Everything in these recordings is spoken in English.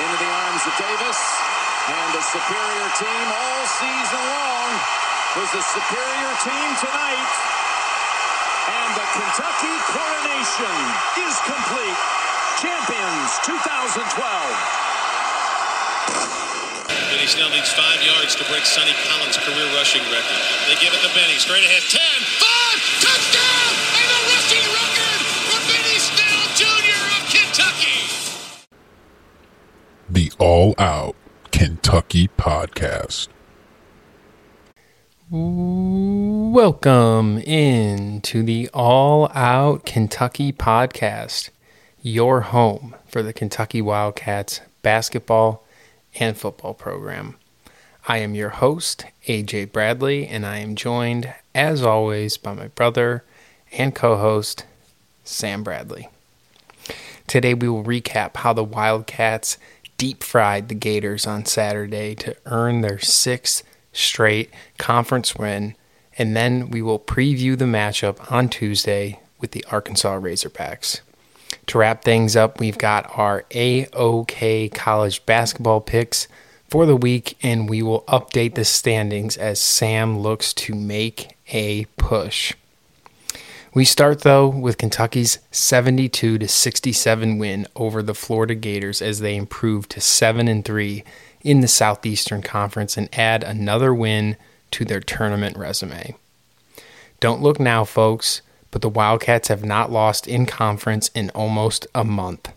into the arms of Davis. And the superior team all season long was the superior team tonight. And the Kentucky coronation is complete. Champions 2012. Benny Snell needs five yards to break Sonny Collins' career rushing record. They give it to Benny. Straight ahead. 10, 5, touchdown! All Out Kentucky Podcast. Welcome in to the All Out Kentucky Podcast, your home for the Kentucky Wildcats basketball and football program. I am your host, AJ Bradley, and I am joined, as always, by my brother and co host, Sam Bradley. Today we will recap how the Wildcats deep fried the Gators on Saturday to earn their sixth straight conference win, and then we will preview the matchup on Tuesday with the Arkansas Razorbacks. To wrap things up, we've got our AOK college basketball picks for the week, and we will update the standings as Sam looks to make a push. We start though with Kentucky's 72 to 67 win over the Florida Gators as they improve to 7 and 3 in the Southeastern Conference and add another win to their tournament resume. Don't look now, folks, but the Wildcats have not lost in conference in almost a month.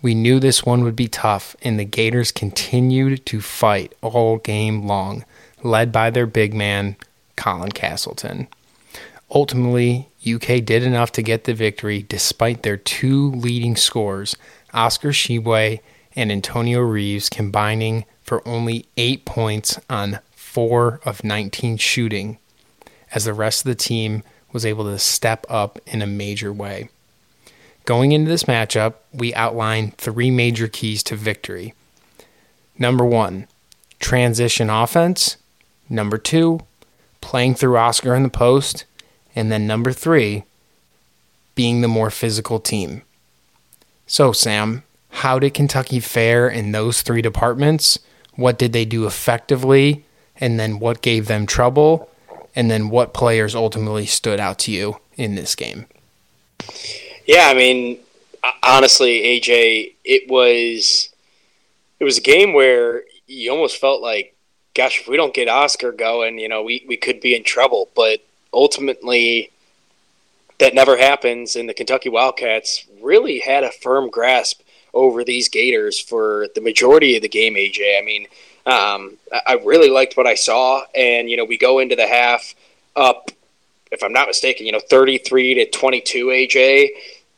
We knew this one would be tough, and the Gators continued to fight all game long, led by their big man, Colin Castleton. Ultimately, UK did enough to get the victory despite their two leading scorers, Oscar Tshiebwe and Antonio Reeves, combining for only eight points on four of 19 shooting, as the rest of the team was able to step up in a major way. Going into this matchup, we outline three major keys to victory. Number one, transition offense. Number two, playing through Oscar in the post. And then number three, being the more physical team. So, Sam, how did Kentucky fare in those three departments? What did they do effectively? And then what gave them trouble? And then what players ultimately stood out to you in this game? Yeah, I mean, honestly, AJ, it was it was a game where you almost felt like, gosh, if we don't get Oscar going, you know, we, we could be in trouble. But ultimately, that never happens, and the Kentucky Wildcats really had a firm grasp over these Gators for the majority of the game. AJ, I mean, um, I really liked what I saw, and you know, we go into the half up, if I'm not mistaken, you know, 33 to 22. AJ,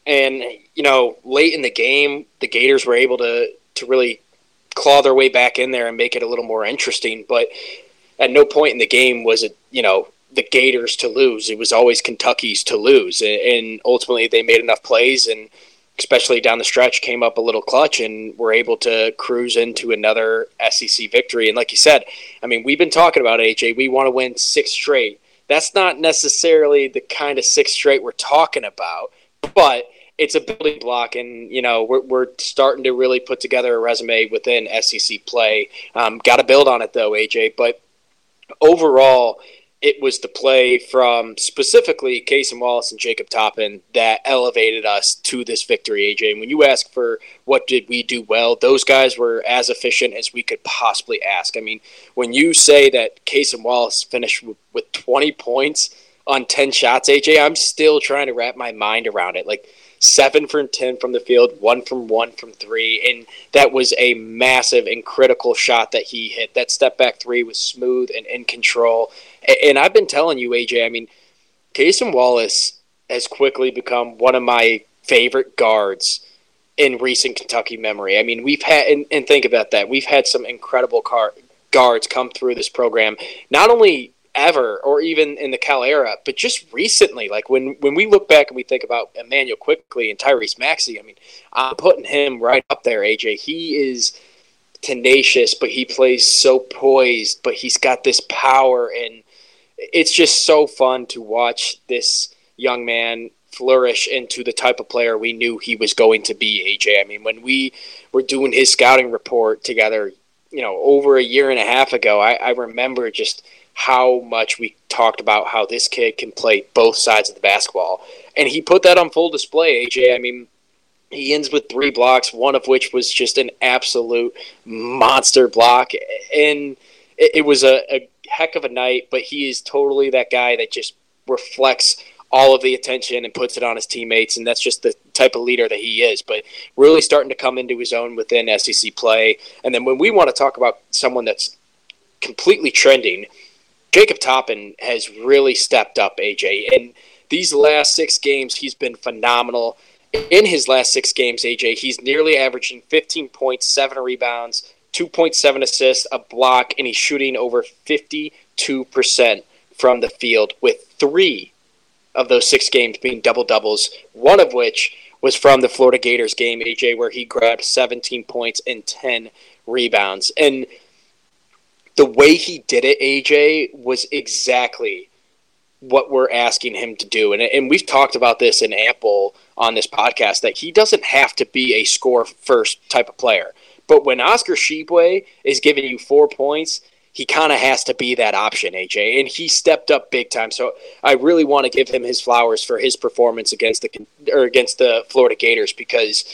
and you know, late in the game, the Gators were able to to really claw their way back in there and make it a little more interesting. But at no point in the game was it, you know, the Gators to lose. It was always Kentucky's to lose, and ultimately they made enough plays, and especially down the stretch, came up a little clutch, and were able to cruise into another SEC victory. And like you said, I mean, we've been talking about AJ. We want to win six straight. That's not necessarily the kind of six straight we're talking about, but it's a building block, and you know we're, we're starting to really put together a resume within SEC play. Um, Got to build on it though, AJ. But overall, it was the play from specifically Cason Wallace and Jacob Toppin that elevated us to this victory, AJ. And when you ask for what did we do well, those guys were as efficient as we could possibly ask. I mean, when you say that Cason Wallace finished with 20 points on 10 shots, AJ, I'm still trying to wrap my mind around it. Like, seven from 10 from the field, one from one from three. And that was a massive and critical shot that he hit. That step back three was smooth and in control. And I've been telling you, AJ, I mean, Cason Wallace has quickly become one of my favorite guards in recent Kentucky memory. I mean, we've had, and, and think about that, we've had some incredible car, guards come through this program, not only ever or even in the Cal era, but just recently, like when when we look back and we think about Immanuel Quickley and Tyrese Maxey, I mean, I'm putting him right up there, AJ. He is tenacious, but he plays so poised, but he's got this power and it's just so fun to watch this young man flourish into the type of player we knew he was going to be, AJ. I mean, when we were doing his scouting report together, you know, over a year and a half ago, I, I remember just how much we talked about how this kid can play both sides of the basketball. And he put that on full display, AJ. I mean, he ends with three blocks, one of which was just an absolute monster block. And it, it was a, a heck of a night, but he is totally that guy that just reflects all of the attention and puts it on his teammates, and that's just the type of leader that he is. But really starting to come into his own within SEC play. And then when we want to talk about someone that's completely trending, Jacob Toppin has really stepped up, AJ. And these last six games, he's been phenomenal. In his last six games, AJ, he's nearly averaging 15 points, seven rebounds, 2.7 assists, a block, and he's shooting over 52% from the field with three of those six games being double doubles, one of which was from the Florida Gators game, AJ, where he grabbed 17 points and 10 rebounds. And the way he did it, AJ, was exactly what we're asking him to do. And, and we've talked about this in ample on this podcast that he doesn't have to be a score first type of player. But when Oscar Tshiebwe is giving you four points, he kind of has to be that option, AJ, and he stepped up big time. So I really want to give him his flowers for his performance against the or against the Florida Gators because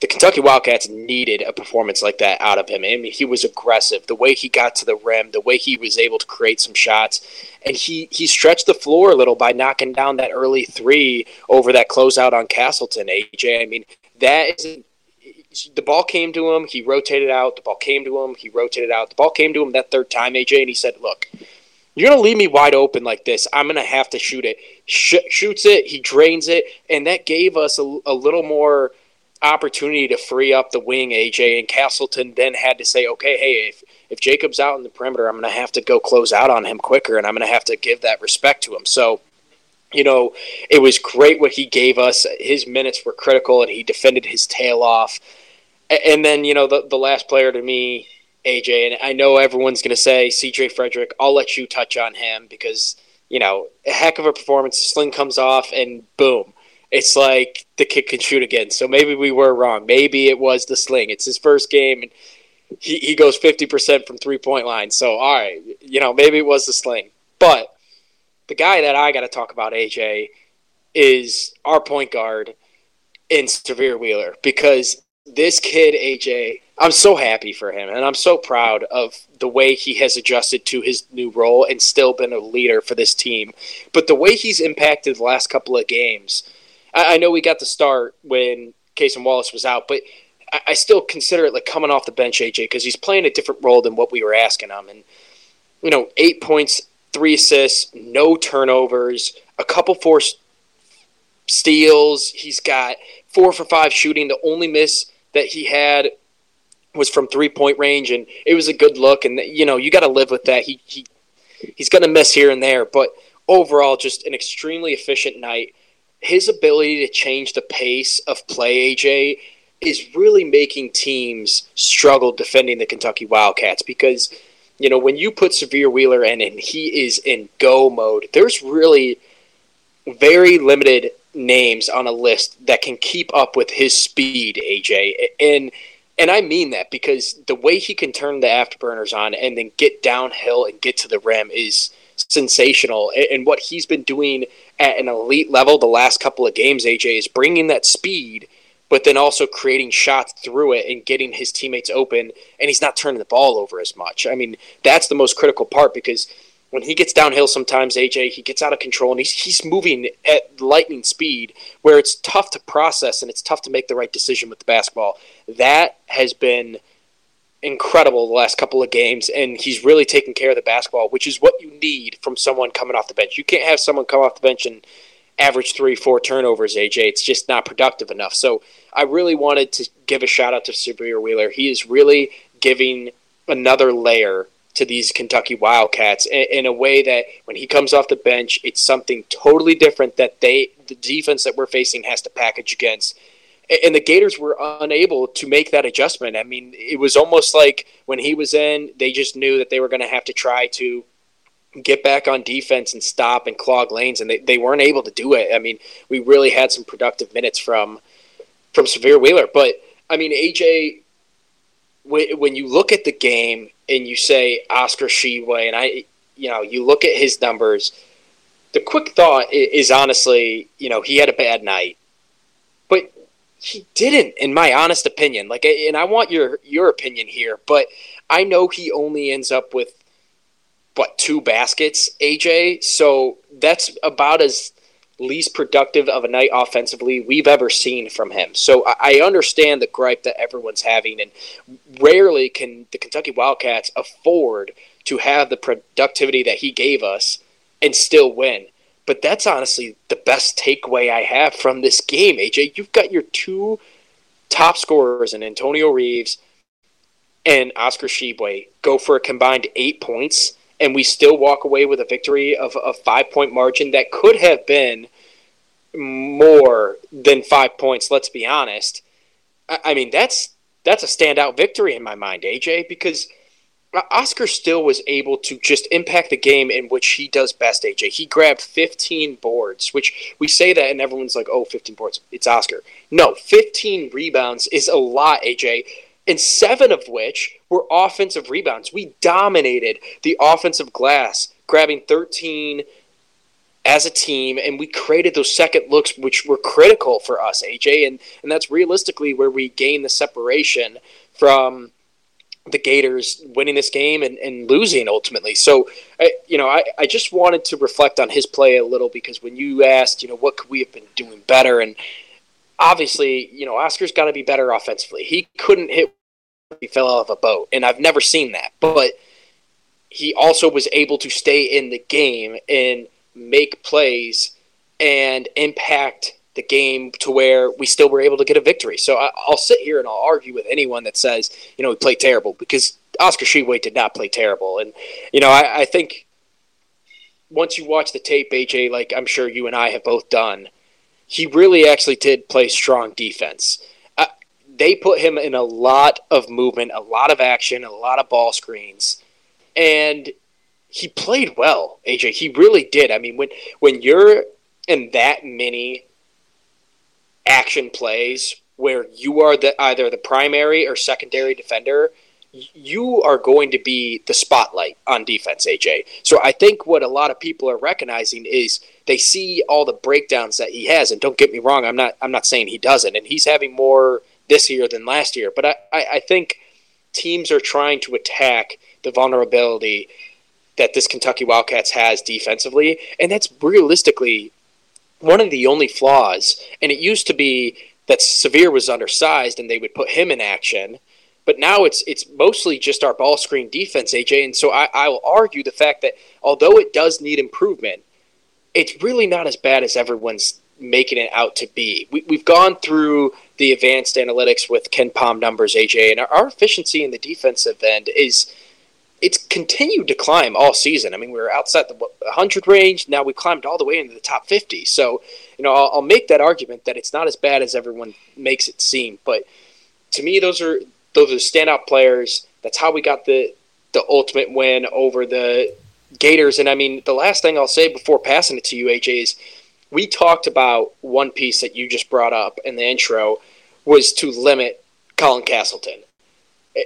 the Kentucky Wildcats needed a performance like that out of him. I mean, he was aggressive. The way he got to the rim, the way he was able to create some shots, and he he stretched the floor a little by knocking down that early three over that closeout on Castleton. AJ, I mean, that is the ball came to him. He rotated out. The ball came to him. He rotated out. The ball came to him that third time, AJ, and he said, "Look, you're gonna leave me wide open like this. I'm gonna have to shoot it." Sh- shoots it. He drains it, and that gave us a, a little more opportunity to free up the wing, AJ. And Castleton then had to say, "Okay, hey, if if Jacob's out in the perimeter, I'm gonna have to go close out on him quicker, and I'm gonna have to give that respect to him." So you know, it was great what he gave us. His minutes were critical, and he defended his tail off. And then, you know, the, the last player to me, AJ, and I know everyone's going to say CJ Frederick. I'll let you touch on him because, you know, a heck of a performance. The sling comes off, and boom. It's like the kid can shoot again. So maybe we were wrong. Maybe it was the sling. It's his first game, and he, he goes 50% from three point line. So, all right, you know, maybe it was the sling. But the guy that I got to talk about, AJ, is our point guard in Sahvir Wheeler because this kid AJ, I'm so happy for him, and I'm so proud of the way he has adjusted to his new role and still been a leader for this team. But the way he's impacted the last couple of games, I, I know we got the start when Cason Wallace was out, but I, I still consider it like coming off the bench, AJ, because he's playing a different role than what we were asking him. And you know, eight points, three assists, no turnovers, a couple forced steals. He's got four for five shooting. The only miss that he had was from three point range, and it was a good look. And you know, you got to live with that. He he he's going to miss here and there, but overall, just an extremely efficient night. His ability to change the pace of play, AJ, is really making teams struggle defending the Kentucky Wildcats because you know when you put Sahvir Wheeler in and he is in go mode, there's really very limited names on a list that can keep up with his speed, AJ. And and I mean that because the way he can turn the afterburners on and then get downhill and get to the rim is sensational. And what he's been doing at an elite level the last couple of games, AJ, is bringing that speed, but then also creating shots through it and getting his teammates open. And he's not turning the ball over as much. I mean, that's the most critical part because – when he gets downhill sometimes AJ he gets out of control and he's he's moving at lightning speed where it's tough to process and it's tough to make the right decision with the basketball. That has been incredible the last couple of games and he's really taking care of the basketball which is what you need from someone coming off the bench. You can't have someone come off the bench and average 3 4 turnovers AJ it's just not productive enough. So I really wanted to give a shout out to Sahvir Wheeler. He is really giving another layer to these Kentucky Wildcats in, in, a way that when he comes off the bench, it's something totally different that they the defense that we're facing has to package against. And the Gators were unable to make that adjustment. I mean, it was almost like when he was in, they just knew that they were going to have to try to get back on defense and stop and clog lanes, and they, they weren't able to do it. I mean, we really had some productive minutes from from Sahvir Wheeler, but I mean, AJ, when you look at the game and you say Oscar Tshiebwe, and I, you know, you look at his numbers, the quick thought is honestly, you know, he had a bad night, but he didn't, in my honest opinion. Like, and I want your your opinion here, but I know he only ends up with what two baskets, AJ. So that's about as least productive of a night offensively we've ever seen from him. So I understand the gripe that everyone's having, and rarely can the Kentucky Wildcats afford to have the productivity that he gave us and still win. But that's honestly the best takeaway I have from this game, AJ. You've got your two top scorers in Antonio Reeves and Oscar Tshiebwe go for a combined eight points and we still walk away with a victory of a five point margin that could have been more than five points. Let's be honest. I mean, that's that's a standout victory in my mind, AJ, because Oscar still was able to just impact the game in which he does best, AJ. He grabbed 15 boards, which we say that and everyone's like, oh, 15 boards. It's Oscar. No, 15 rebounds is a lot, AJ and seven of which were offensive rebounds. We dominated the offensive glass, grabbing 13 as a team, and we created those second looks, which were critical for us, AJ. And, and that's realistically where we gain the separation from the Gators winning this game and, and losing ultimately. So, I, you know, I, I just wanted to reflect on his play a little because when you asked, you know, what could we have been doing better? And obviously, you know, Oscar's got to be better offensively. He couldn't hit. He fell off a boat, and I've never seen that. But he also was able to stay in the game and make plays and impact the game to where we still were able to get a victory. So I, will sit here and I'll argue with anyone that says, you know, he played terrible because Oscar Tshiebwe did not play terrible. And, you know, I, I think once you watch the tape, AJ, like I'm sure you and I have both done, he really actually did play strong defense. Uh, they put him in a lot of movement, a lot of action, a lot of ball screens, and he played well. AJ, he really did. I mean, when when you're in that many action plays where you are the either the primary or secondary defender, you are going to be the spotlight on defense, AJ. So I think what a lot of people are recognizing is they see all the breakdowns that he has, and don't get me wrong, I'm not I'm not saying he doesn't, and he's having more this year than last year, but I, I, I think teams are trying to attack the vulnerability that this Kentucky Wildcats has defensively, and that's realistically one of the only flaws. And it used to be that Sahvir was undersized and they would put him in action but now it's it's mostly just our ball screen defense, AJ. And so I, I will argue the fact that although it does need improvement, it's really not as bad as everyone's making it out to be. We, we've gone through the advanced analytics with KenPom numbers, AJ, and our, our efficiency in the defensive end is it's continued to climb all season. I mean, we were outside the 100 range. Now we climbed all the way into the top 50. So, you know, I'll, I'll make that argument that it's not as bad as everyone makes it seem. But to me, those are those are standout players. That's how we got the the ultimate win over the Gators. And I mean, the last thing I'll say before passing it to you, AJ, is we talked about one piece that you just brought up in the intro was to limit Colin Castleton.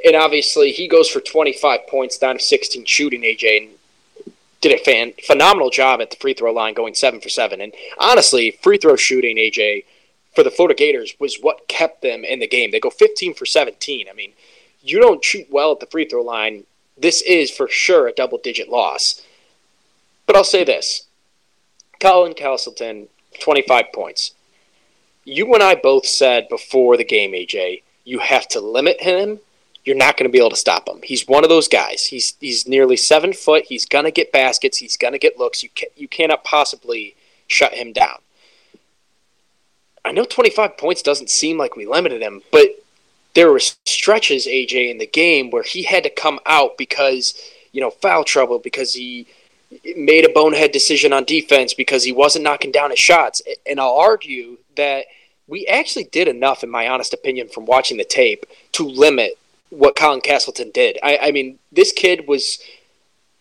And obviously, he goes for 25 points down to 16 shooting, AJ, and did a fan, phenomenal job at the free throw line, going seven for seven. And honestly, free throw shooting, AJ, for the Florida Gators was what kept them in the game. They go 15 for 17. I mean, you don't shoot well at the free throw line. This is for sure a double digit loss. But I'll say this Colin Castleton, 25 points. You and I both said before the game, AJ, you have to limit him. You're not going to be able to stop him. He's one of those guys. He's he's nearly seven foot. He's going to get baskets. He's going to get looks. You can, you cannot possibly shut him down. I know 25 points doesn't seem like we limited him, but there were stretches, AJ, in the game where he had to come out because, you know, foul trouble, because he made a bonehead decision on defense, because he wasn't knocking down his shots. And I'll argue that we actually did enough, in my honest opinion, from watching the tape to limit what Colin Castleton did. I, I mean, this kid was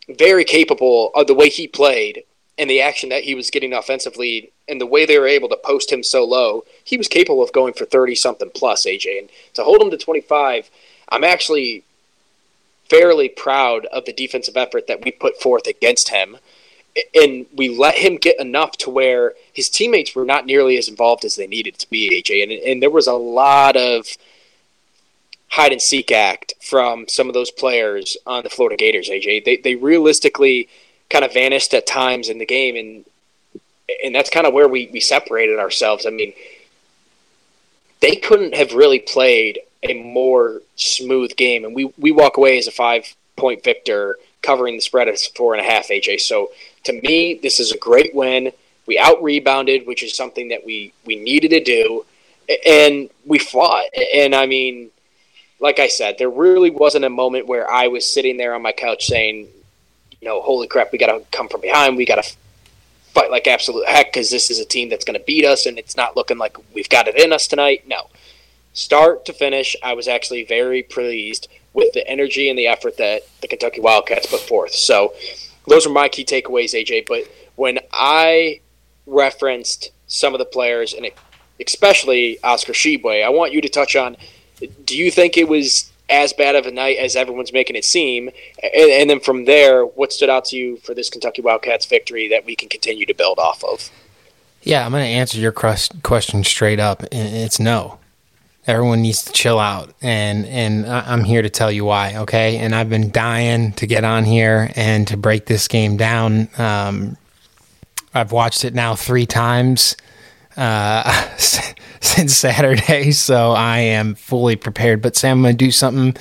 very capable of the way he played and the action that he was getting offensively and the way they were able to post him so low, he was capable of going for 30 something plus, AJ. And to hold him to 25, I'm actually fairly proud of the defensive effort that we put forth against him. And we let him get enough to where his teammates were not nearly as involved as they needed to be, AJ. And, and there was a lot of hide and seek act from some of those players on the Florida Gators, AJ. They, they realistically kind of vanished at times in the game, and and that's kind of where we, we separated ourselves. I mean, they couldn't have really played a more smooth game, and we, we walk away as a five point victor, covering the spread as four and a half, AJ. So to me, this is a great win. We out rebounded, which is something that we, we needed to do, and we fought. And I mean, like I said, there really wasn't a moment where I was sitting there on my couch saying, you know, holy crap, we got to come from behind. We got to fight like absolute heck because this is a team that's going to beat us and it's not looking like we've got it in us tonight. No. Start to finish, I was actually very pleased with the energy and the effort that the Kentucky Wildcats put forth. So those are my key takeaways, AJ. But when I referenced some of the players, and especially Oscar Tshiebwe, I want you to touch on do you think it was as bad of a night as everyone's making it seem. And, and, then from there, what stood out to you for this Kentucky Wildcats victory that we can continue to build off of? Yeah, I'm going to answer your question straight up. It's no. Everyone needs to chill out, and and I'm here to tell you why. Okay, and I've been dying to get on here and to break this game down. Um, I've watched it now three times uh, since Saturday, so I am fully prepared. But Sam, I'm to do something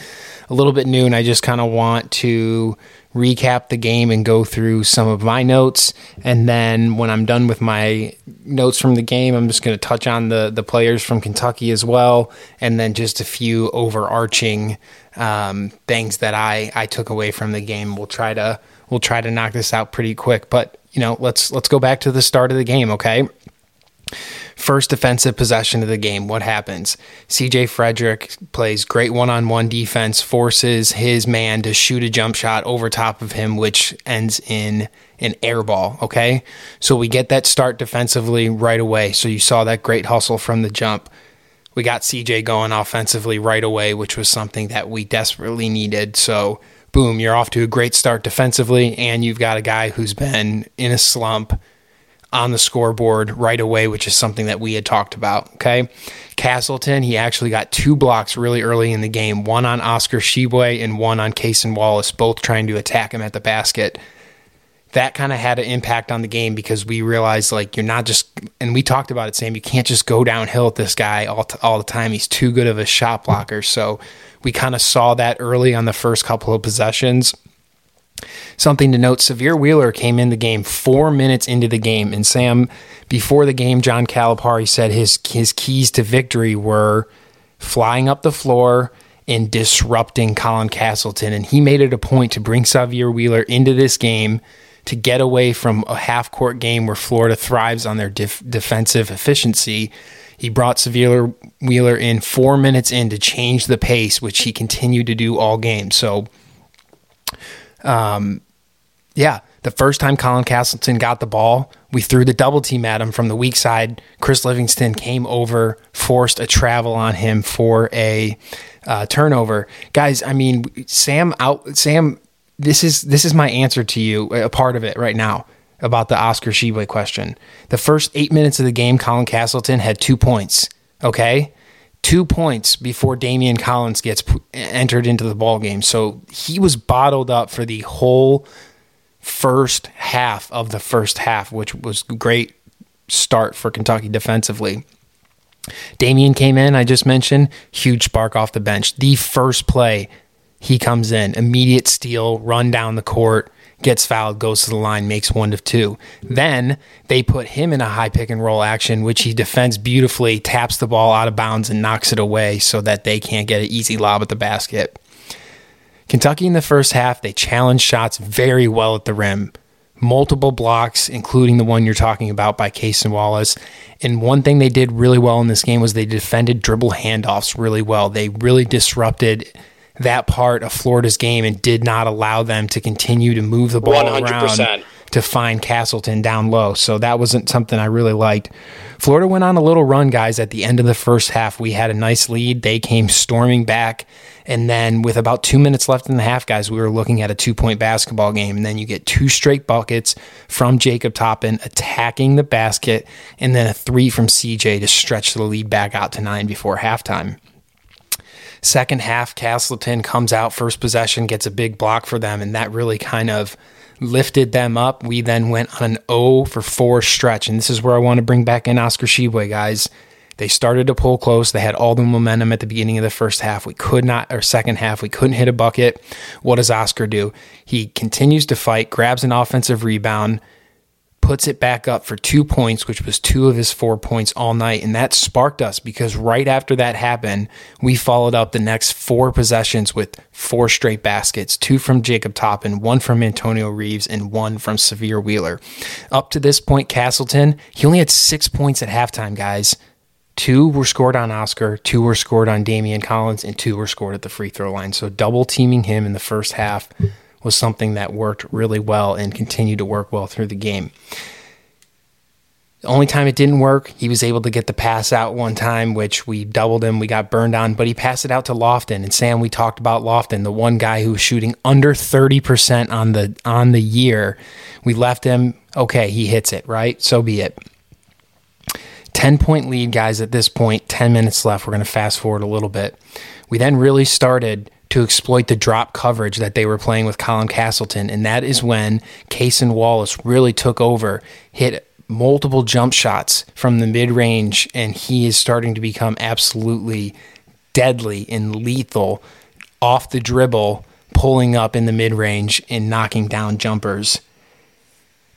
a little bit new, and I just kind of want to recap the game and go through some of my notes. And then when I'm done with my notes from the game, I'm just going to touch on the the players from Kentucky as well, and then just a few overarching um, things that I I took away from the game. We'll try to we'll try to knock this out pretty quick, but you know let's let's go back to the start of the game, okay? First defensive possession of the game. What happens? CJ Frederick plays great one on one defense, forces his man to shoot a jump shot over top of him, which ends in an air ball. Okay. So we get that start defensively right away. So you saw that great hustle from the jump. We got CJ going offensively right away, which was something that we desperately needed. So, boom, you're off to a great start defensively, and you've got a guy who's been in a slump on the scoreboard right away, which is something that we had talked about. Okay. Castleton, he actually got two blocks really early in the game one on Oscar Tshiebwe and one on Cason Wallace, both trying to attack him at the basket. That kind of had an impact on the game because we realized, like, you're not just, and we talked about it, Sam, you can't just go downhill at this guy all, t- all the time. He's too good of a shot blocker. So we kind of saw that early on the first couple of possessions Something to note Sahvir Wheeler came in the game four minutes into the game. And Sam, before the game, John Calipari said his, his keys to victory were flying up the floor and disrupting Colin Castleton. And he made it a point to bring Sahvir Wheeler into this game to get away from a half court game where Florida thrives on their def- defensive efficiency. He brought Sahvir Wheeler in four minutes in to change the pace, which he continued to do all game. So, um, yeah, the first time Colin Castleton got the ball, we threw the double team at him from the weak side. Chris Livingston came over, forced a travel on him for a uh, turnover. Guys, I mean, Sam out. Sam, this is this is my answer to you. A part of it right now about the Oscar Tshiebwe question. The first eight minutes of the game, Colin Castleton had two points. Okay, two points before Damian Collins gets p- entered into the ball game. So he was bottled up for the whole first half of the first half, which was great start for Kentucky defensively. Damian came in, I just mentioned, huge spark off the bench. The first play, he comes in, immediate steal, run down the court, gets fouled, goes to the line, makes one of two. Then they put him in a high pick and roll action, which he defends beautifully, taps the ball out of bounds, and knocks it away so that they can't get an easy lob at the basket. Kentucky in the first half, they challenged shots very well at the rim. Multiple blocks, including the one you're talking about by Cason Wallace. And one thing they did really well in this game was they defended dribble handoffs really well. They really disrupted that part of Florida's game and did not allow them to continue to move the ball 100%. around to find Castleton down low. So that wasn't something I really liked. Florida went on a little run, guys, at the end of the first half. We had a nice lead. They came storming back. And then with about two minutes left in the half, guys, we were looking at a two point basketball game. And then you get two straight buckets from Jacob Toppin attacking the basket, and then a three from CJ to stretch the lead back out to nine before halftime. Second half, Castleton comes out first possession, gets a big block for them, and that really kind of lifted them up. We then went on an 0 for 4 stretch, and this is where I want to bring back in Oscar Tshiebwe, guys. They started to pull close. They had all the momentum at the beginning of the first half. We could not, or second half, we couldn't hit a bucket. What does Oscar do? He continues to fight, grabs an offensive rebound, puts it back up for two points, which was two of his four points all night. And that sparked us because right after that happened, we followed up the next four possessions with four straight baskets two from Jacob Toppin, one from Antonio Reeves, and one from Sahvir Wheeler. Up to this point, Castleton, he only had six points at halftime, guys. Two were scored on Oscar, two were scored on Damian Collins, and two were scored at the free throw line. So double teaming him in the first half was something that worked really well and continued to work well through the game. The only time it didn't work, he was able to get the pass out one time, which we doubled him. We got burned on, but he passed it out to Lofton. And Sam, we talked about Lofton, the one guy who was shooting under 30% on the on the year. We left him, okay, he hits it, right? So be it. 10 point lead, guys, at this point, 10 minutes left. We're going to fast forward a little bit. We then really started to exploit the drop coverage that they were playing with Colin Castleton. And that is when Cason Wallace really took over, hit multiple jump shots from the mid range, and he is starting to become absolutely deadly and lethal off the dribble, pulling up in the mid range and knocking down jumpers.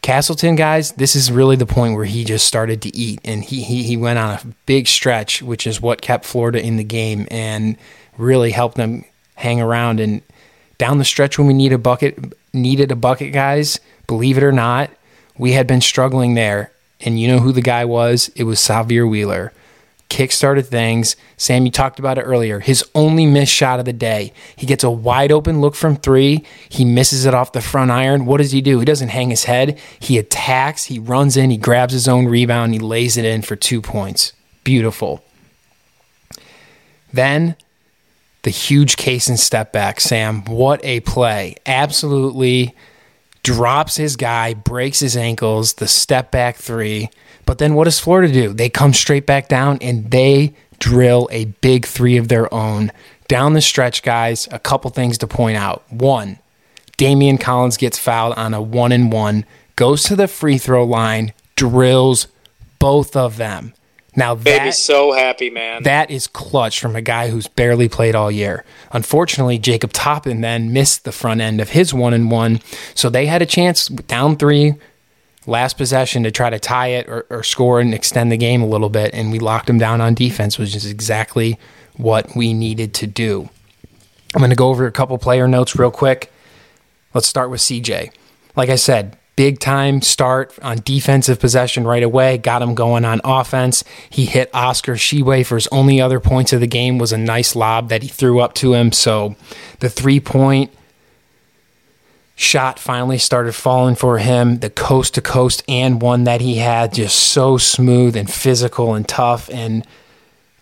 Castleton, guys, this is really the point where he just started to eat, and he, he he went on a big stretch, which is what kept Florida in the game and really helped them hang around. And down the stretch when we need a bucket, needed a bucket, guys. Believe it or not, we had been struggling there, and you know who the guy was? It was Sahvir Wheeler. Kickstarted things. Sam, you talked about it earlier. His only missed shot of the day. He gets a wide open look from three. He misses it off the front iron. What does he do? He doesn't hang his head. He attacks. He runs in. He grabs his own rebound. He lays it in for two points. Beautiful. Then the huge Cason step back, Sam. What a play. Absolutely drops his guy, breaks his ankles, the step back three. But then what does Florida do? They come straight back down and they drill a big three of their own. Down the stretch, guys, a couple things to point out. One, Damian Collins gets fouled on a one and one, goes to the free throw line, drills both of them. Now that Baby's so happy, man. that is clutch from a guy who's barely played all year. Unfortunately, Jacob Toppin then missed the front end of his one and one, so they had a chance down three, last possession to try to tie it or, or score and extend the game a little bit, and we locked them down on defense, which is exactly what we needed to do. I'm going to go over a couple player notes real quick. Let's start with CJ. Like I said, big time start on defensive possession right away, got him going on offense. He hit Oscar Tshiebwe for his only other points of the game was a nice lob that he threw up to him. So the three point shot finally started falling for him. The coast to coast and one that he had just so smooth and physical and tough and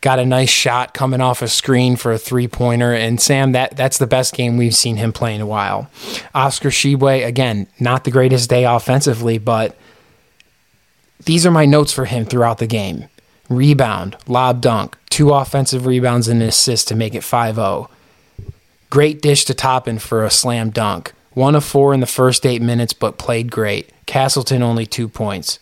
got a nice shot coming off a screen for a three pointer. And Sam, that that's the best game we've seen him play in a while. Oscar Tshiebwe, again, not the greatest day offensively, but these are my notes for him throughout the game. Rebound, lob dunk, two offensive rebounds and an assist to make it 5-0. Great dish to Toppin for a slam dunk. One of four in the first eight minutes, but played great. Castleton only two points.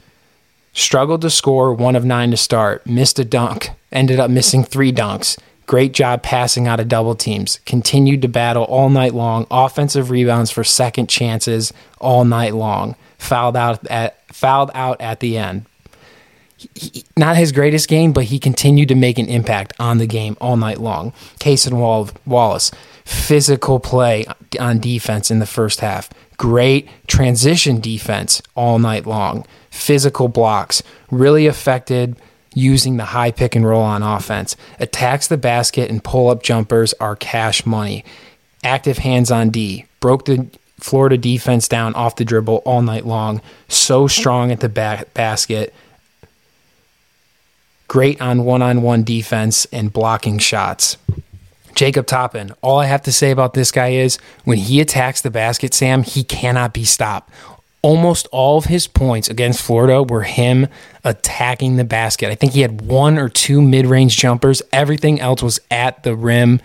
Struggled to score, one of nine to start. Missed a dunk. Ended up missing three dunks. Great job passing out of double teams. Continued to battle all night long. Offensive rebounds for second chances all night long. Fouled out at fouled out at the end. He- not his greatest game, but he continued to make an impact on the game all night long. Cason Wall- Wallace, physical play on defense in the first half. Great transition defense all night long. Physical blocks really affected using the high pick and roll on offense. Attacks the basket and pull up jumpers are cash money. Active hands on D. Broke the Florida defense down off the dribble all night long. So strong at the ba- basket. Great on one on one defense and blocking shots. Jacob Toppin, all I have to say about this guy is when he attacks the basket, Sam, he cannot be stopped. Almost all of his points against Florida were him attacking the basket. I think he had one or two mid range jumpers. Everything else was at the rim.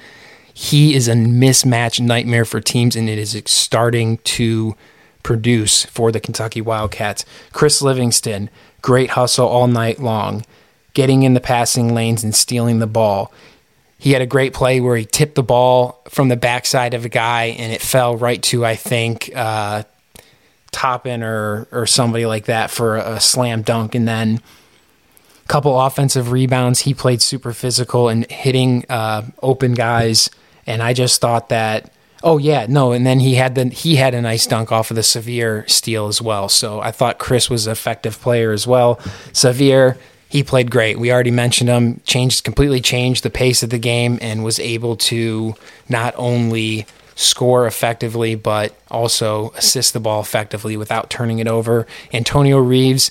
He is a mismatch nightmare for teams, and it is starting to produce for the Kentucky Wildcats. Chris Livingston, great hustle all night long, getting in the passing lanes and stealing the ball. He had a great play where he tipped the ball from the backside of a guy and it fell right to, I think, uh, Toppin or or somebody like that for a slam dunk. And then a couple offensive rebounds. He played super physical and hitting uh, open guys. And I just thought that, oh yeah, no. And then he had the he had a nice dunk off of the Sahvir steal as well. So I thought Chris was an effective player as well. Sahvir he played great. We already mentioned him, changed completely changed the pace of the game and was able to not only score effectively but also assist the ball effectively without turning it over. Antonio Reeves,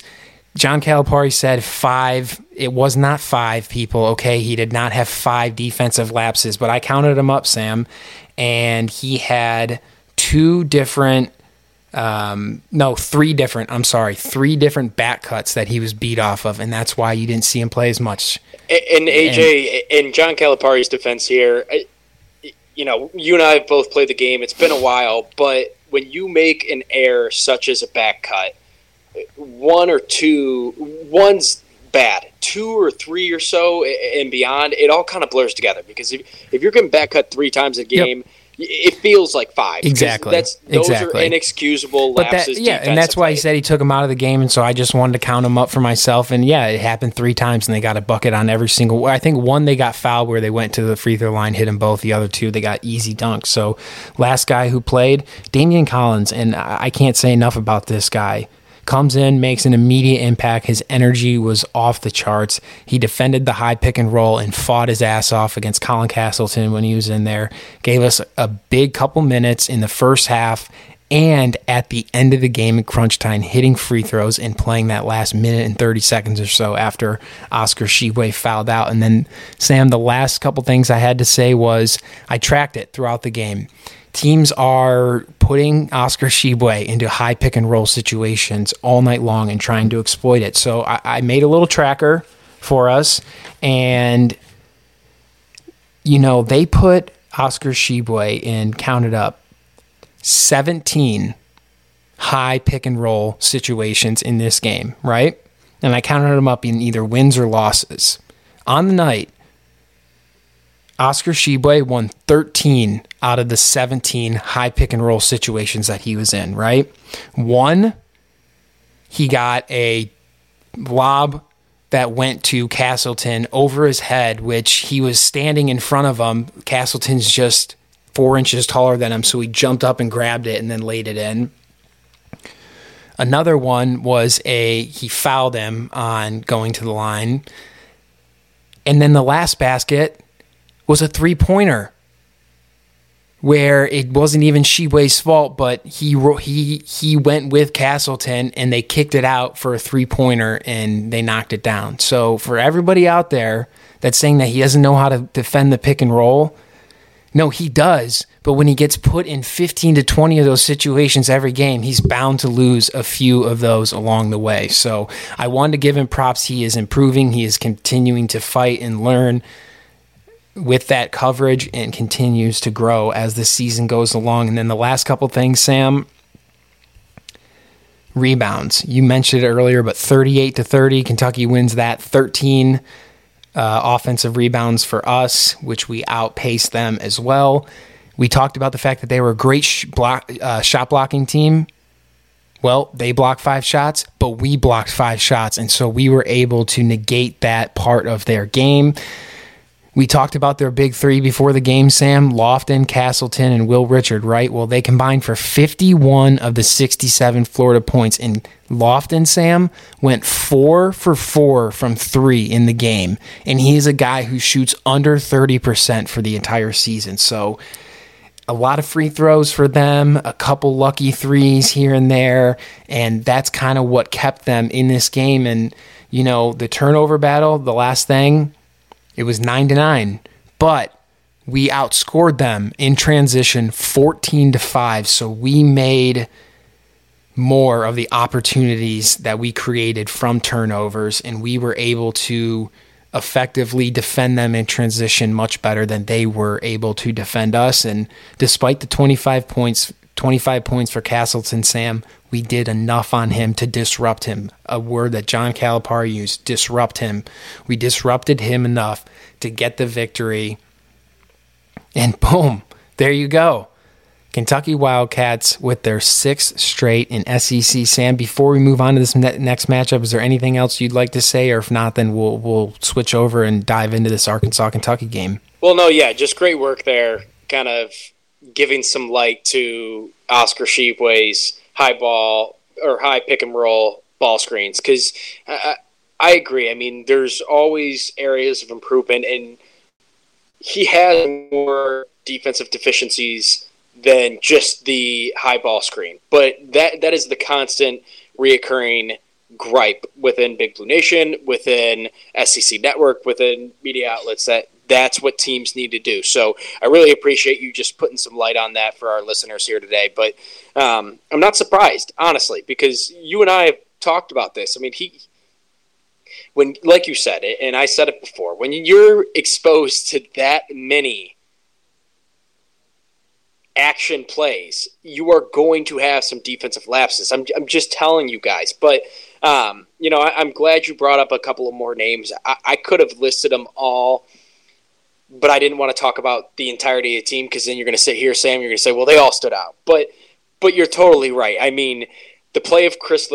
John Calipari said five. It was not five people. Okay, he did not have five defensive lapses, but I counted him up, Sam, and he had two different um, no, three different. I'm sorry, three different back cuts that he was beat off of, and that's why you didn't see him play as much. And, AJ, and, in John Calipari's defense here, you know, you and I have both played the game. It's been a while, but when you make an error such as a back cut, one or two, one's bad. Two or three or so and beyond, it all kind of blurs together because if, if you're getting back cut three times a game. Yep it feels like five. Exactly. That's those exactly. are inexcusable but that, yeah, and that's why he said he took him out of the game, and so I just wanted to count him up for myself. And yeah, it happened three times, and they got a bucket on every single. I think one they got fouled where they went to the free throw line, hit them both. The other two they got easy dunks. So last guy who played, Damian Collins, and I can't say enough about this guy comes in, makes an immediate impact. His energy was off the charts. He defended the high pick and roll and fought his ass off against Colin Castleton when he was in there. Gave us a big couple minutes in the first half and at the end of the game in crunch time, hitting free throws and playing that last minute and 30 seconds or so after Oscar Tshiebwe fouled out. And then, Sam, the last couple things I had to say was I tracked it throughout the game teams are putting Oscar Tshiebwe into high pick and roll situations all night long and trying to exploit it. So I, I made a little tracker for us, and you know they put Oscar Tshiebwe in counted up 17 high pick and roll situations in this game, right? And I counted them up in either wins or losses. On the night, Oscar Tshiebwe won 13 out of the 17 high pick and roll situations that he was in, right? One, he got a lob that went to Castleton over his head, which he was standing in front of him. Castleton's just four inches taller than him, so he jumped up and grabbed it and then laid it in. Another one was a he fouled him on going to the line. And then the last basket, was a three pointer where it wasn't even Tshiebwe's fault, but he he he went with Castleton and they kicked it out for a three pointer and they knocked it down. So for everybody out there that's saying that he doesn't know how to defend the pick and roll, no, he does. But when he gets put in 15 to 20 of those situations every game, he's bound to lose a few of those along the way. So I wanted to give him props. He is improving. He is continuing to fight and learn with that coverage and continues to grow as the season goes along. And then the last couple things, Sam, rebounds. You mentioned it earlier, but 38 to 30, Kentucky wins that. 13 uh, offensive rebounds for us, which we outpaced them as well. We talked about the fact that they were a great sh- block, uh, shot blocking team. Well, they blocked five shots, but we blocked five shots. And so we were able to negate that part of their game We talked about their big three before the game, Sam Lofton, Castleton, and Will Richard, right? Well, they combined for 51 of the 67 Florida points. And Lofton, Sam, went four for four from three in the game. And he is a guy who shoots under 30% for the entire season. So, a lot of free throws for them, a couple lucky threes here and there. And that's kind of what kept them in this game. And, you know, the turnover battle, the last thing, it was 9 to 9, but we outscored them in transition 14 to 5, so we made more of the opportunities that we created from turnovers and we were able to effectively defend them in transition much better than they were able to defend us. And despite the 25 points 25 points for Castleton Sam we did enough on him to disrupt him. A word that John Calipari used disrupt him. We disrupted him enough to get the victory. And boom, there you go. Kentucky Wildcats with their sixth straight in SEC. Sam, before we move on to this next matchup, is there anything else you'd like to say? Or if not, then we'll, we'll switch over and dive into this Arkansas Kentucky game. Well, no, yeah, just great work there. Kind of giving some light to Oscar Tshiebwe's high ball or high pick and roll ball screens because I, I agree. I mean, there's always areas of improvement, and he has more defensive deficiencies than just the high ball screen. But that that is the constant reoccurring gripe within Big Blue Nation, within SEC Network, within media outlets that that's what teams need to do. So I really appreciate you just putting some light on that for our listeners here today. But um, I'm not surprised, honestly, because you and I have talked about this. I mean, he, when, like you said, and I said it before, when you're exposed to that many action plays, you are going to have some defensive lapses. I'm, I'm just telling you guys. But, um, you know, I, am glad you brought up a couple of more names. I, I could have listed them all but I didn't want to talk about the entirety of the team because then you're going to sit here, Sam. You're going to say, well, they all stood out. But but you're totally right. I mean, the play of Chris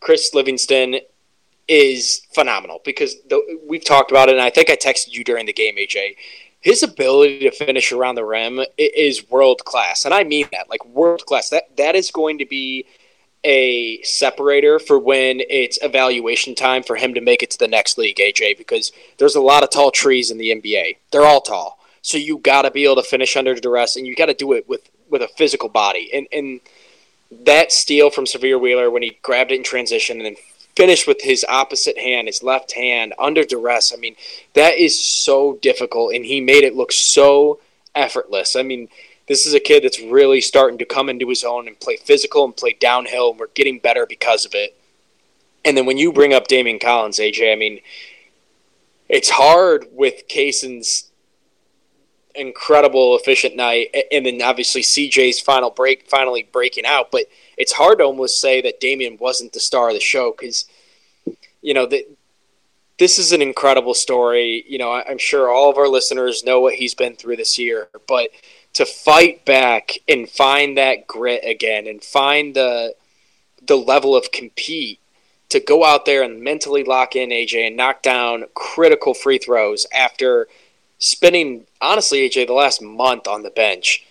Chris Livingston is phenomenal because the, we've talked about it, and I think I texted you during the game, AJ. His ability to finish around the rim is world class, and I mean that, like world class. That that is going to be a separator for when it's evaluation time for him to make it to the next league, AJ, because there's a lot of tall trees in the NBA. They're all tall. So you got to be able to finish under duress, and you got to do it with, with a physical body. And, and that steal from Sahvir Wheeler when he grabbed it in transition and then finished with his opposite hand, his left hand, under duress. I mean, that is so difficult, and he made it look so effortless. I mean, this is a kid that's really starting to come into his own and play physical and play downhill, and we're getting better because of it. And then when you bring up Daimion Collins, AJ, I mean, it's hard with Cason's incredible efficient night, and then obviously CJ's final break, finally breaking out. But it's hard to almost say that Daimion wasn't the star of the show because, you know, the, this is an incredible story. You know, I'm sure all of our listeners know what he's been through this year, but to fight back and find that grit again and find the the level of compete to go out there and mentally lock in AJ and knock down critical free throws after spending honestly AJ the last month on the bench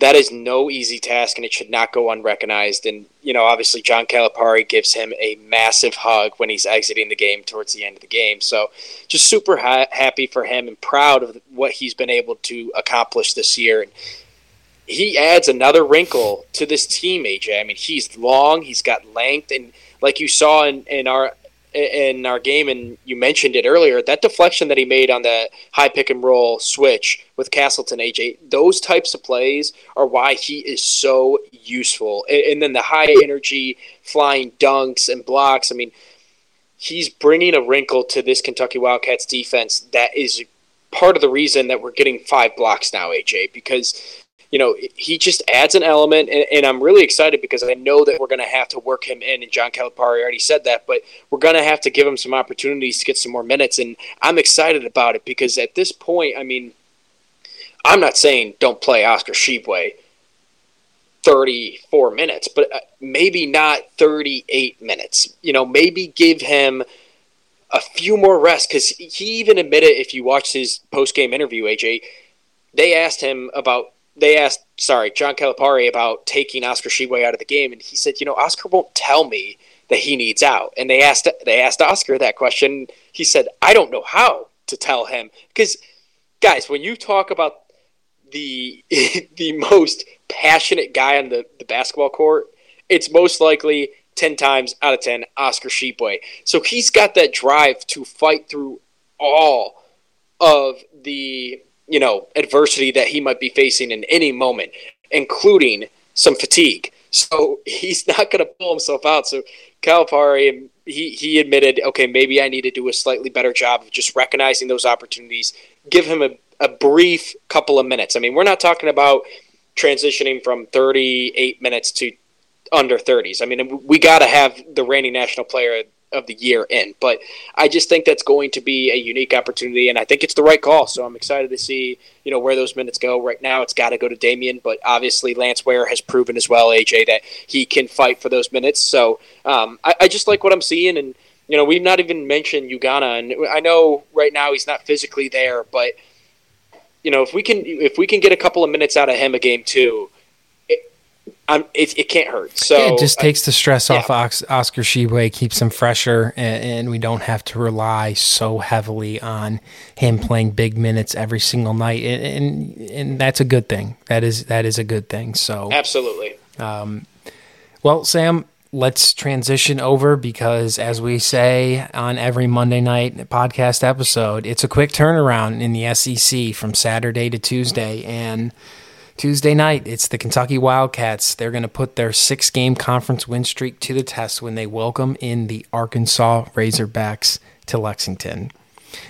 that is no easy task and it should not go unrecognized. And, you know, obviously John Calipari gives him a massive hug when he's exiting the game towards the end of the game. So just super ha- happy for him and proud of what he's been able to accomplish this year. And he adds another wrinkle to this team, AJ. I mean, he's long, he's got length, and like you saw in, in our in our game, and you mentioned it earlier, that deflection that he made on that high pick and roll switch with Castleton, AJ, those types of plays are why he is so useful. And, and then the high energy flying dunks and blocks. I mean, he's bringing a wrinkle to this Kentucky Wildcats defense that is part of the reason that we're getting five blocks now, AJ, because you know, he just adds an element, and, and I'm really excited because I know that we're going to have to work him in, and John Calipari already said that, but we're going to have to give him some opportunities to get some more minutes, and I'm excited about it because at this point, I mean, I'm not saying don't play Oscar Tshiebwe 34 minutes, but uh, maybe not 38 minutes. You know, maybe give him a few more rests because he even admitted if you watched his post game interview, AJ, they asked him about they asked sorry John Calipari about taking Oscar Tshiebwe out of the game, and he said, you know, Oscar won't tell me that he needs out. And they asked they asked Oscar that question. He said, I don't know how to tell him because guys, when you talk about the the most passionate guy on the, the basketball court, it's most likely 10 times out of 10 Oscar Tshiebwe. So he's got that drive to fight through all of the, you know, adversity that he might be facing in any moment, including some fatigue. So he's not going to pull himself out. So Calipari, he, he admitted, okay, maybe I need to do a slightly better job of just recognizing those opportunities, give him a, a brief couple of minutes. I mean, we're not talking about transitioning from 38 minutes to under 30s. I mean, we got to have the reigning national player of the year in, but I just think that's going to be a unique opportunity, and I think it's the right call. So I'm excited to see you know where those minutes go. Right now, it's got to go to Daimion, but obviously Lance Ware has proven as well, AJ, that he can fight for those minutes. So um, I, I just like what I'm seeing, and you know we've not even mentioned Ugonna, and I know right now he's not physically there, but you know if we can if we can get a couple of minutes out of him a game too I'm, it, it can't hurt. So yeah, it just takes the stress yeah. off Oscar Tshiebwe, keeps him fresher, and, and, we don't have to rely so heavily on him playing big minutes every single night, and, and, and that's a good thing. That is that is a good thing. So absolutely. Um, well, Sam, let's transition over because, as we say on every Monday night podcast episode, it's a quick turnaround in the SEC from Saturday to Tuesday, and Tuesday night, it's the Kentucky Wildcats. They're going to put their six game conference win streak to the test when they welcome in the Arkansas Razorbacks to Lexington.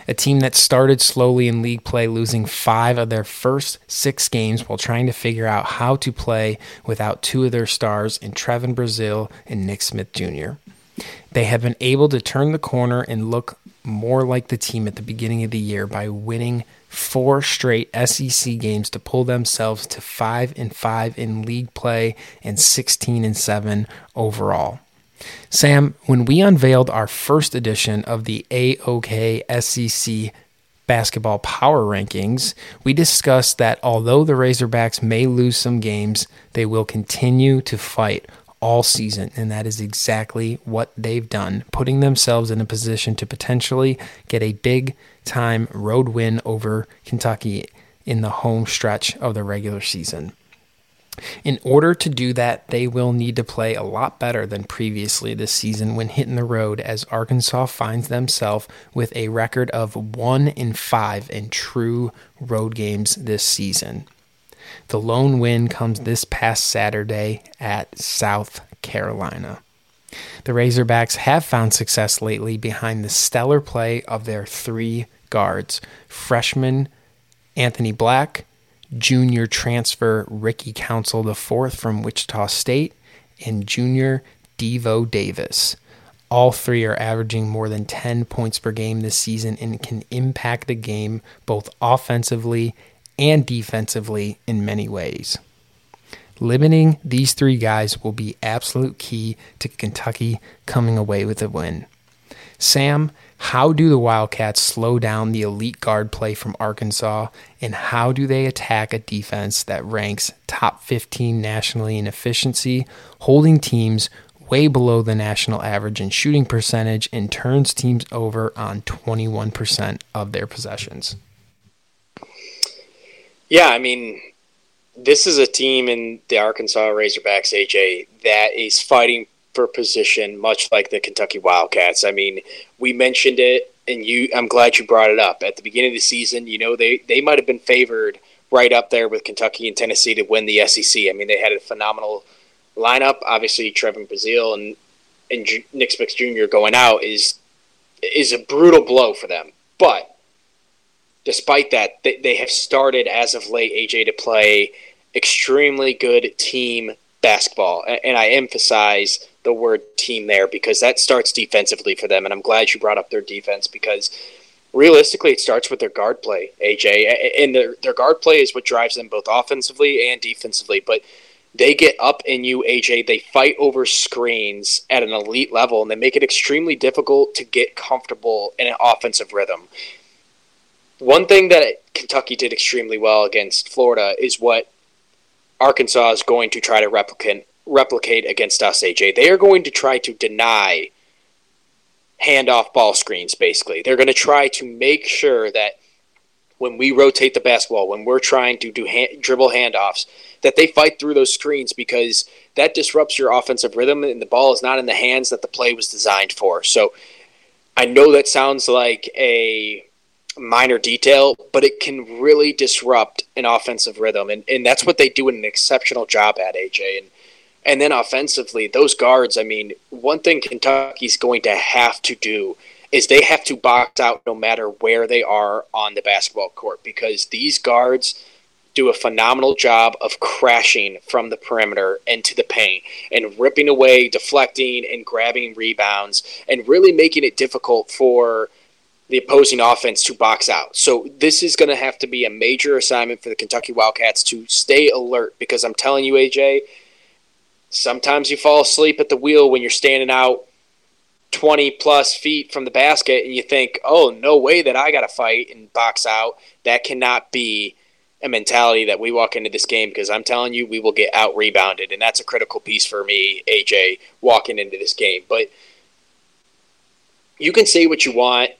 A team that started slowly in league play, losing five of their first six games while trying to figure out how to play without two of their stars in Trevon Brazile and Nick Smith Jr. They have been able to turn the corner and look more like the team at the beginning of the year by winning four straight SEC games to pull themselves to 5 and 5 in league play and 16 and 7 overall. Sam, when we unveiled our first edition of the AOK SEC basketball power rankings, we discussed that although the Razorbacks may lose some games, they will continue to fight all season, and that is exactly what they've done, putting themselves in a position to potentially get a big time road win over Kentucky in the home stretch of the regular season. In order to do that, they will need to play a lot better than previously this season when hitting the road, as Arkansas finds themselves with a record of 1 in 5 in true road games this season. The lone win comes this past Saturday at South Carolina. The Razorbacks have found success lately behind the stellar play of their three guards freshman Anthony Black, junior transfer Ricky Council IV from Wichita State, and junior Devo Davis. All three are averaging more than 10 points per game this season and can impact the game both offensively and defensively in many ways. Limiting these three guys will be absolute key to Kentucky coming away with a win. Sam, how do the Wildcats slow down the elite guard play from Arkansas, and how do they attack a defense that ranks top 15 nationally in efficiency, holding teams way below the national average in shooting percentage, and turns teams over on 21% of their possessions? Yeah, I mean, this is a team in the Arkansas Razorbacks, AJ, that is fighting for position, much like the Kentucky Wildcats. I mean, we mentioned it, and you. I'm glad you brought it up at the beginning of the season. You know, they they might have been favored right up there with Kentucky and Tennessee to win the SEC. I mean, they had a phenomenal lineup. Obviously, Trevon Brazile and and Nick Smith Jr. going out is is a brutal blow for them, but despite that, they, they have started as of late, AJ, to play extremely good team basketball. And I emphasize the word team there because that starts defensively for them. And I'm glad you brought up their defense because realistically, it starts with their guard play, AJ. And their, their guard play is what drives them both offensively and defensively. But they get up in you, AJ. They fight over screens at an elite level, and they make it extremely difficult to get comfortable in an offensive rhythm. One thing that Kentucky did extremely well against Florida is what Arkansas is going to try to replicate replicate against us, AJ. They are going to try to deny handoff ball screens, basically. They're going to try to make sure that when we rotate the basketball, when we're trying to do hand, dribble handoffs, that they fight through those screens because that disrupts your offensive rhythm and the ball is not in the hands that the play was designed for. So I know that sounds like a minor detail, but it can really disrupt an offensive rhythm. And, and that's what they do an exceptional job at, AJ. And, and then offensively, those guards, I mean, one thing Kentucky's going to have to do is they have to box out no matter where they are on the basketball court because these guards do a phenomenal job of crashing from the perimeter into the paint and ripping away, deflecting, and grabbing rebounds, and really making it difficult for the opposing offense to box out. So this is going to have to be a major assignment for the Kentucky Wildcats to stay alert because I'm telling you, AJ, sometimes you fall asleep at the wheel when you're standing out 20 plus feet from the basket and you think, oh, no way that I got to fight and box out. That cannot be a mentality that we walk into this game because I'm telling you, we will get out rebounded. And that's a critical piece for me, AJ, walking into this game. But you can say what you want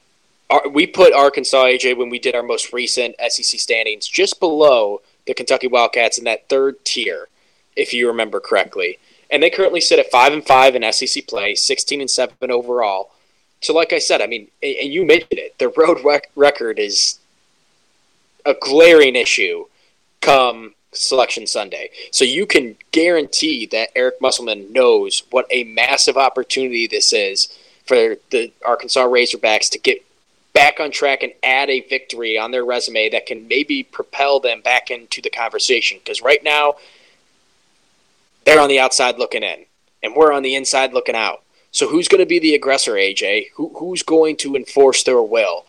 we put Arkansas AJ when we did our most recent SEC standings just below the Kentucky Wildcats in that third tier, if you remember correctly. And they currently sit at five and five in SEC play, sixteen and seven overall. So, like I said, I mean, and you mentioned it, their road rec- record is a glaring issue come Selection Sunday. So you can guarantee that Eric Musselman knows what a massive opportunity this is for the Arkansas Razorbacks to get back on track and add a victory on their resume that can maybe propel them back into the conversation. Because right now, they're on the outside looking in, and we're on the inside looking out. So who's going to be the aggressor, AJ? Who, who's going to enforce their will?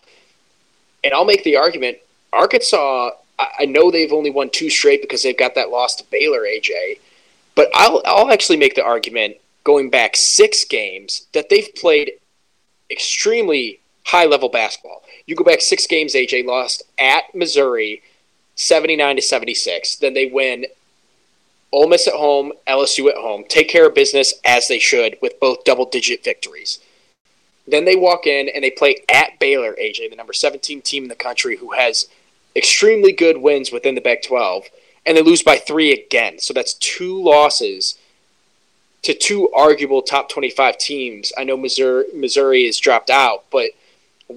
And I'll make the argument Arkansas, I know they've only won two straight because they've got that loss to Baylor, AJ. But I'll, I'll actually make the argument going back six games that they've played extremely high level basketball. You go back six games, AJ lost at Missouri, seventy nine to seventy six. Then they win. Ole Miss at home, LSU at home. Take care of business as they should with both double digit victories. Then they walk in and they play at Baylor, AJ, the number 17 team in the country who has extremely good wins within the Big 12, and they lose by three again. So that's two losses to two arguable top 25 teams. I know Missouri, Missouri is dropped out, but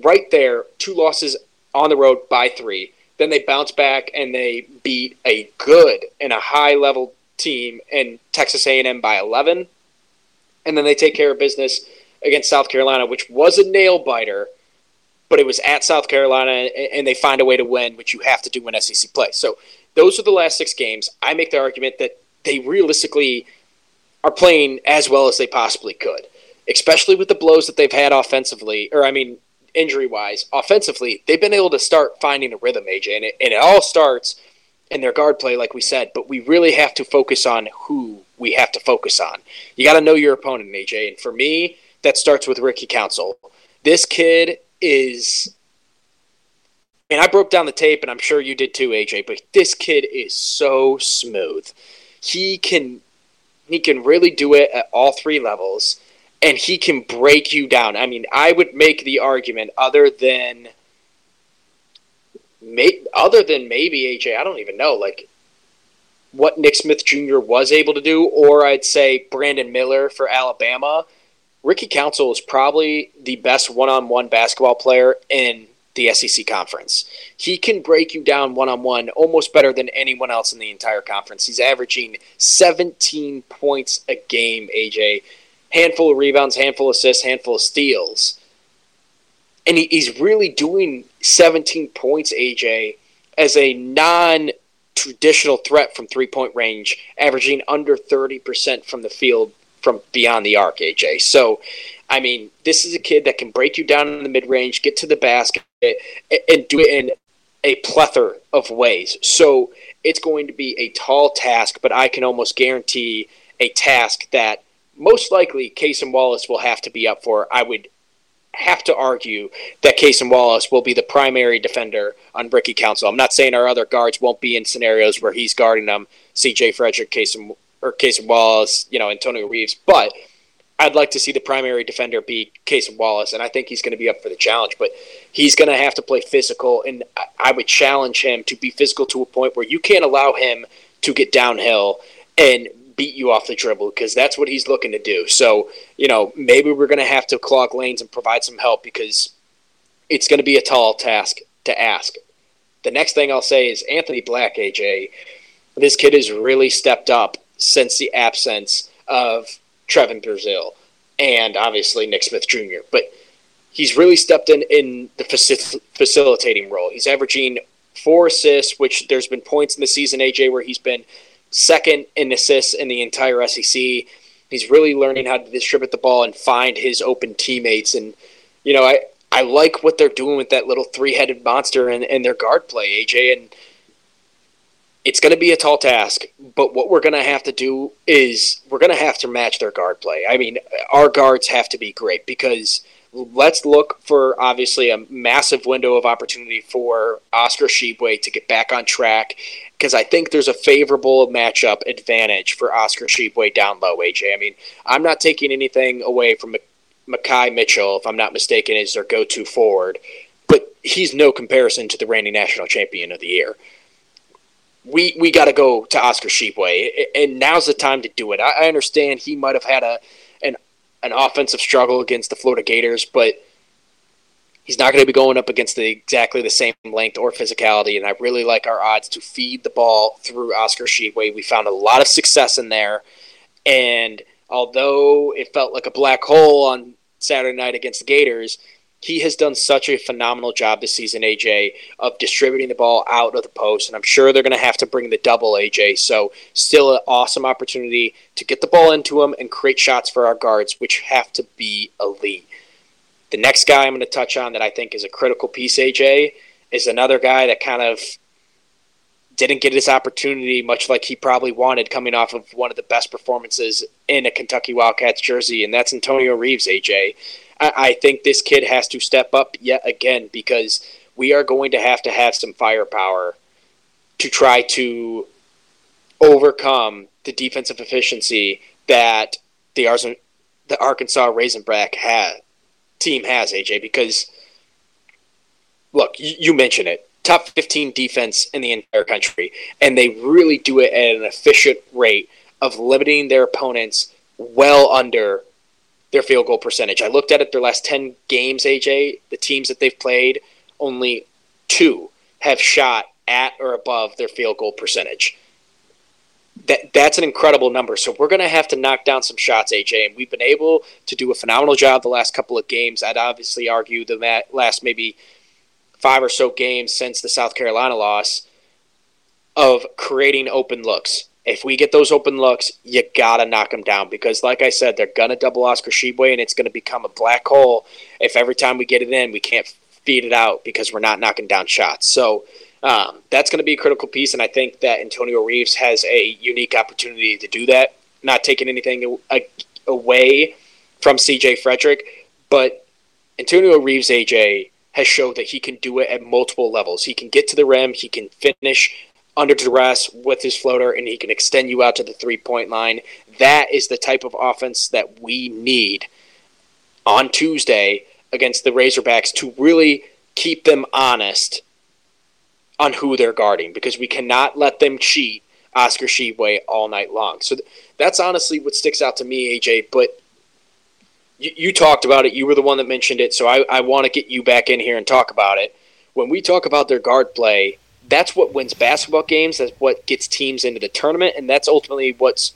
right there, two losses on the road by three. Then they bounce back and they beat a good and a high level team in Texas A&M by 11. And then they take care of business against South Carolina, which was a nail biter, but it was at South Carolina, and they find a way to win, which you have to do when SEC play. So those are the last six games. I make the argument that they realistically are playing as well as they possibly could, especially with the blows that they've had offensively, or I mean, injury wise, offensively, they've been able to start finding a rhythm, AJ, and it, and it all starts in their guard play, like we said. But we really have to focus on who we have to focus on. You got to know your opponent, AJ, and for me, that starts with Ricky Council. This kid is. And I broke down the tape, and I'm sure you did too, AJ. But this kid is so smooth. He can, he can really do it at all three levels and he can break you down. I mean, I would make the argument other than may, other than maybe AJ, I don't even know, like what Nick Smith Jr. was able to do, or I'd say Brandon Miller for Alabama. Ricky Council is probably the best one-on-one basketball player in the SEC conference. He can break you down one-on-one almost better than anyone else in the entire conference. He's averaging 17 points a game, AJ handful of rebounds, handful of assists, handful of steals. And he, he's really doing 17 points, AJ, as a non traditional threat from three point range, averaging under 30% from the field from beyond the arc, AJ. So, I mean, this is a kid that can break you down in the mid range, get to the basket, and do it in a plethora of ways. So it's going to be a tall task, but I can almost guarantee a task that most likely Cason Wallace will have to be up for. I would have to argue that Cason Wallace will be the primary defender on Ricky Council. I'm not saying our other guards won't be in scenarios where he's guarding them, CJ Frederick, Cason or Cason Wallace, you know, Antonio Reeves, but I'd like to see the primary defender be Cason Wallace, and I think he's going to be up for the challenge. But he's going to have to play physical, and I would challenge him to be physical to a point where you can't allow him to get downhill and beat you off the dribble because that's what he's looking to do. So, you know, maybe we're going to have to clog lanes and provide some help because it's going to be a tall task to ask. The next thing I'll say is Anthony Black, AJ. This kid has really stepped up since the absence of Trevon Brazile and obviously Nick Smith Jr. But he's really stepped in in the facil- facilitating role. He's averaging four assists, which there's been points in the season, AJ, where he's been second in assists in the entire SEC. He's really learning how to distribute the ball and find his open teammates. And, you know, I, I like what they're doing with that little three headed monster and, and their guard play, AJ. And it's going to be a tall task, but what we're going to have to do is we're going to have to match their guard play. I mean, our guards have to be great because let's look for obviously a massive window of opportunity for Oscar Tshiebwe to get back on track because I think there's a favorable matchup advantage for Oscar Tshiebwe down low, AJ. I mean, I'm not taking anything away from Makhi Mitchell, if I'm not mistaken, is their go to forward, but he's no comparison to the reigning national champion of the year we we got to go to Oscar Tshiebwe, and now's the time to do it. I, I understand he might have had a an an offensive struggle against the Florida Gators, but he's not going to be going up against the exactly the same length or physicality. And I really like our odds to feed the ball through Oscar Tshiebwe. We found a lot of success in there, and although it felt like a black hole on Saturday night against the Gators, he has done such a phenomenal job this season, AJ, of distributing the ball out of the post. And I'm sure they're going to have to bring the double, AJ. So, still an awesome opportunity to get the ball into him and create shots for our guards, which have to be elite. The next guy I'm going to touch on that I think is a critical piece, AJ, is another guy that kind of didn't get his opportunity, much like he probably wanted coming off of one of the best performances in a Kentucky Wildcats jersey, and that's Antonio Reeves, AJ. I, think this kid has to step up yet again because we are going to have to have some firepower to try to overcome the defensive efficiency that the, Arson, the Arkansas Razorback ha- team has, AJ, because look, you, mentioned it. Top 15 defense in the entire country, and they really do it at an efficient rate of limiting their opponents well under their field goal percentage. I looked at it their last 10 games, AJ, the teams that they've played, only two have shot at or above their field goal percentage. That that's an incredible number. So we're going to have to knock down some shots, AJ, and we've been able to do a phenomenal job the last couple of games. I'd obviously argue the last maybe five or so games since the South Carolina loss of creating open looks if we get those open looks, you gotta knock them down because, like I said, they're gonna double Oscar Tshiebwe, and it's gonna become a black hole if every time we get it in, we can't feed it out because we're not knocking down shots. So um, that's going to be a critical piece, and I think that Antonio Reeves has a unique opportunity to do that. Not taking anything away from CJ Frederick, but Antonio Reeves, AJ, has showed that he can do it at multiple levels. He can get to the rim, he can finish under duress with his floater and he can extend you out to the three point line. That is the type of offense that we need on Tuesday against the Razorbacks to really keep them honest on who they're guarding because we cannot let them cheat Oscar Tshiebwe all night long. So th- that's honestly what sticks out to me, AJ. But you, you talked about it. You were the one that mentioned it. So I, I want to get you back in here and talk about it. When we talk about their guard play, that's what wins basketball games. That's what gets teams into the tournament, and that's ultimately what's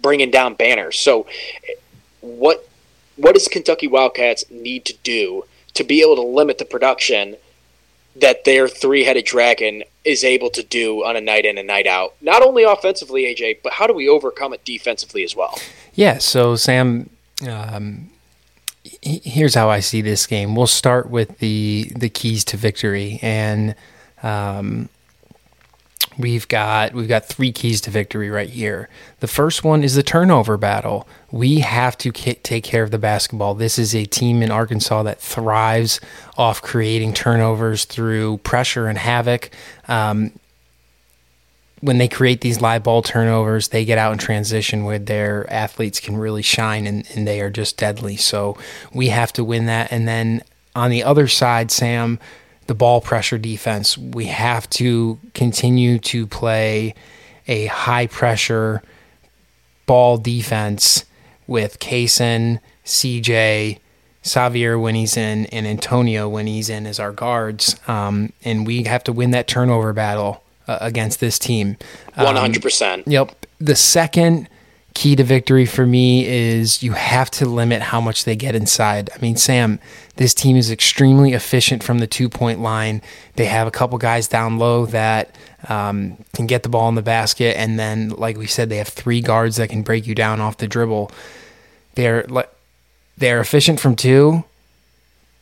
bringing down banners. So, what what does Kentucky Wildcats need to do to be able to limit the production that their three-headed dragon is able to do on a night in and night out? Not only offensively, AJ, but how do we overcome it defensively as well? Yeah. So, Sam. Um, here's how I see this game. We'll start with the the keys to victory, and Um, we've got we've got three keys to victory right here. The first one is the turnover battle. We have to k- take care of the basketball. This is a team in Arkansas that thrives off creating turnovers through pressure and havoc. Um, when they create these live ball turnovers, they get out in transition where their athletes can really shine and, and they are just deadly. So we have to win that. And then on the other side, Sam, the ball pressure defense, we have to continue to play a high pressure ball defense with Cason, CJ, Sahvir when he's in, and Antonio when he's in as our guards. Um, and we have to win that turnover battle uh, against this team. One hundred percent. Yep. The second key to victory for me is you have to limit how much they get inside. I mean, Sam, this team is extremely efficient from the two point line. They have a couple guys down low that um, can get the ball in the basket, and then, like we said, they have three guards that can break you down off the dribble. They're they're efficient from two,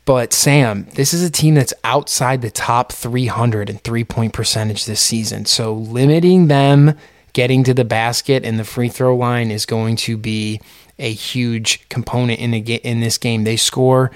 but Sam, this is a team that's outside the top 300 in three point percentage this season. So limiting them getting to the basket and the free throw line is going to be a huge component in the in this game. They score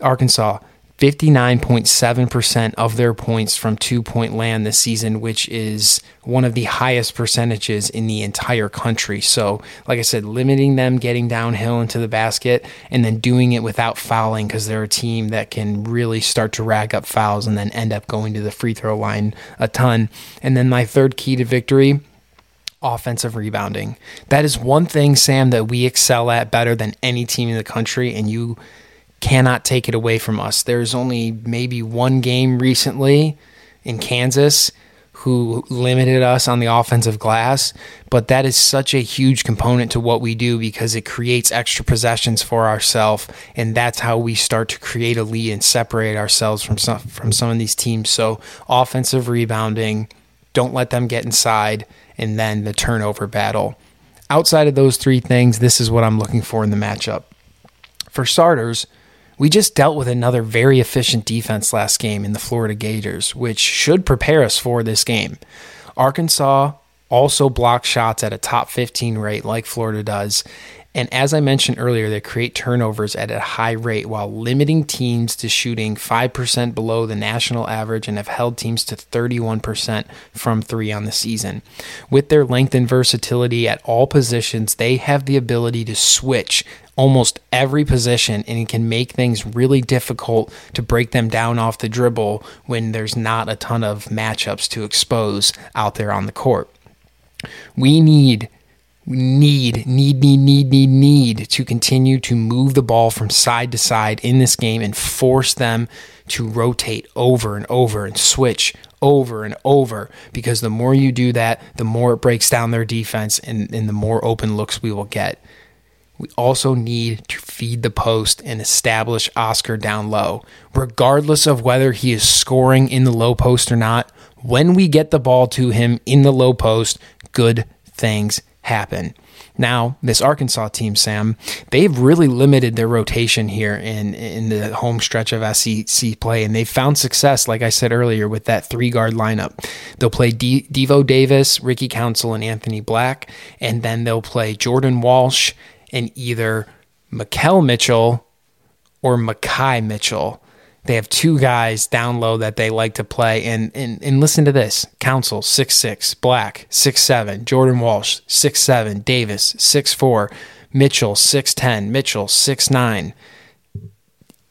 Arkansas 59.7% of their points from two point land this season, which is one of the highest percentages in the entire country. So, like I said, limiting them getting downhill into the basket and then doing it without fouling because they're a team that can really start to rack up fouls and then end up going to the free throw line a ton. And then my third key to victory offensive rebounding. That is one thing, Sam, that we excel at better than any team in the country, and you cannot take it away from us. There's only maybe one game recently in Kansas who limited us on the offensive glass, but that is such a huge component to what we do because it creates extra possessions for ourselves, and that's how we start to create a lead and separate ourselves from some from some of these teams. So offensive rebounding, don't let them get inside and then the turnover battle. Outside of those three things, this is what I'm looking for in the matchup. For starters, we just dealt with another very efficient defense last game in the Florida Gators, which should prepare us for this game. Arkansas also blocks shots at a top 15 rate like Florida does, and as I mentioned earlier, they create turnovers at a high rate while limiting teams to shooting 5% below the national average and have held teams to 31% from three on the season. With their length and versatility at all positions, they have the ability to switch almost every position and it can make things really difficult to break them down off the dribble when there's not a ton of matchups to expose out there on the court. We need we need, need, need, need, need, need to continue to move the ball from side to side in this game and force them to rotate over and over and switch over and over because the more you do that, the more it breaks down their defense and, and the more open looks we will get. We also need to feed the post and establish Oscar down low. Regardless of whether he is scoring in the low post or not, when we get the ball to him in the low post, good things happen. Now, this Arkansas team, Sam, they've really limited their rotation here in in the home stretch of SEC play, and they've found success, like I said earlier, with that three guard lineup. They'll play Devo Davis, Ricky Council, and Anthony Black, and then they'll play Jordan Walsh and either Makhel Mitchell or Makhi Mitchell. They have two guys down low that they like to play. And and, and listen to this. Council, six six, Black, six seven, Jordan Walsh, six seven, Davis, six four, Mitchell, six ten, Mitchell, six nine.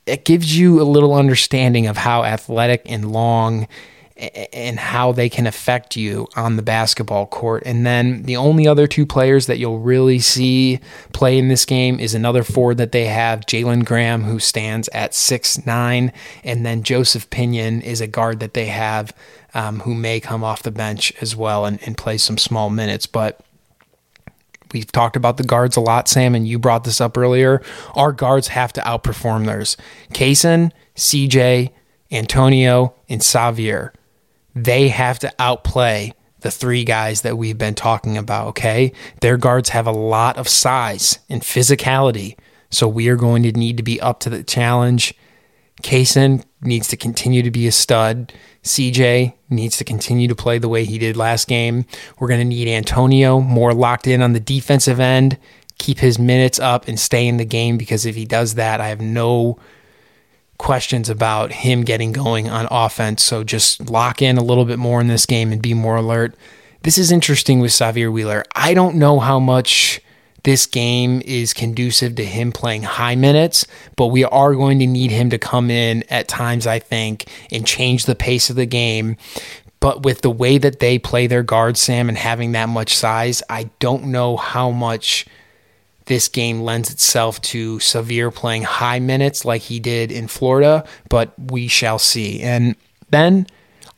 It gives you a little understanding of how athletic and long and how they can affect you on the basketball court. And then the only other two players that you'll really see play in this game is another forward that they have, Jalen Graham, who stands at six nine, and then Joseph Pinion is a guard that they have um, who may come off the bench as well and, and play some small minutes. But We've talked about the guards a lot, Sam, and you brought this up earlier. Our guards have to outperform theirs. Cason, CJ, Antonio, and Sahvir they have to outplay the three guys that we've been talking about, okay? Their guards have a lot of size and physicality. So we are going to need to be up to the challenge. Cason needs to continue to be a stud. CJ needs to continue to play the way he did last game. We're going to need Antonio more locked in on the defensive end, keep his minutes up and stay in the game because if he does that, I have no questions about him getting going on offense. So just lock in a little bit more in this game and be more alert. This is interesting with Sahvir Wheeler. I don't know how much this game is conducive to him playing high minutes, but we are going to need him to come in at times, I think, and change the pace of the game. But with the way that they play their guard, Sam, and having that much size, I don't know how much this game lends itself to Sahvir playing high minutes like he did in Florida, but we shall see. And then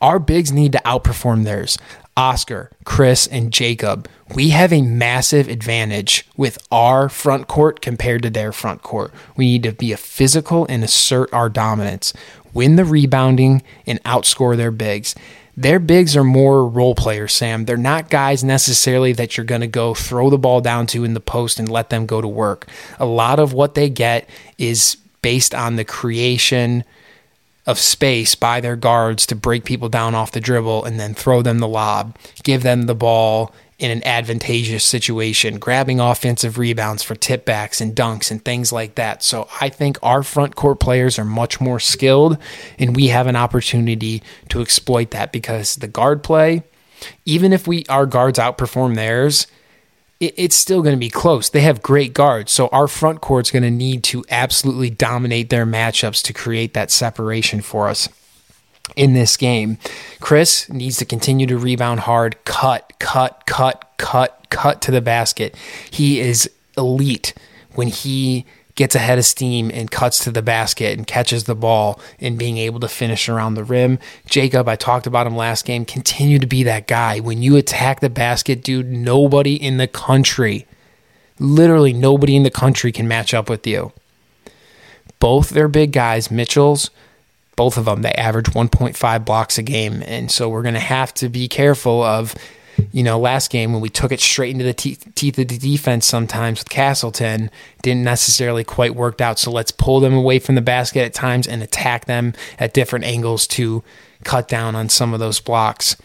our bigs need to outperform theirs. Oscar, Chris, and Jacob, we have a massive advantage with our front court compared to their front court. We need to be a physical and assert our dominance, win the rebounding, and outscore their bigs. Their bigs are more role players, Sam. They're not guys necessarily that you're going to go throw the ball down to in the post and let them go to work. A lot of what they get is based on the creation, of space by their guards to break people down off the dribble and then throw them the lob, give them the ball in an advantageous situation, grabbing offensive rebounds for tipbacks and dunks and things like that. So I think our front court players are much more skilled and we have an opportunity to exploit that because the guard play, even if we our guards outperform theirs, it, it's still going to be close. They have great guards, so our front court's going to need to absolutely dominate their matchups to create that separation for us in this game. Chris needs to continue to rebound hard, cut, cut, cut, cut, cut to the basket. He is elite when he gets ahead of steam and cuts to the basket and catches the ball and being able to finish around the rim. Jacob, I talked about him last game, continue to be that guy. When you attack the basket, dude, nobody in the country, literally nobody in the country can match up with you. Both their big guys, Mitchell's, both of them, they average 1.5 blocks a game. And so we're going to have to be careful of you know, last game when we took it straight into the teeth, teeth of the defense sometimes with Castleton, didn't necessarily quite worked out. So let's pull them away from the basket at times and attack them at different angles to cut down on some of those blocks.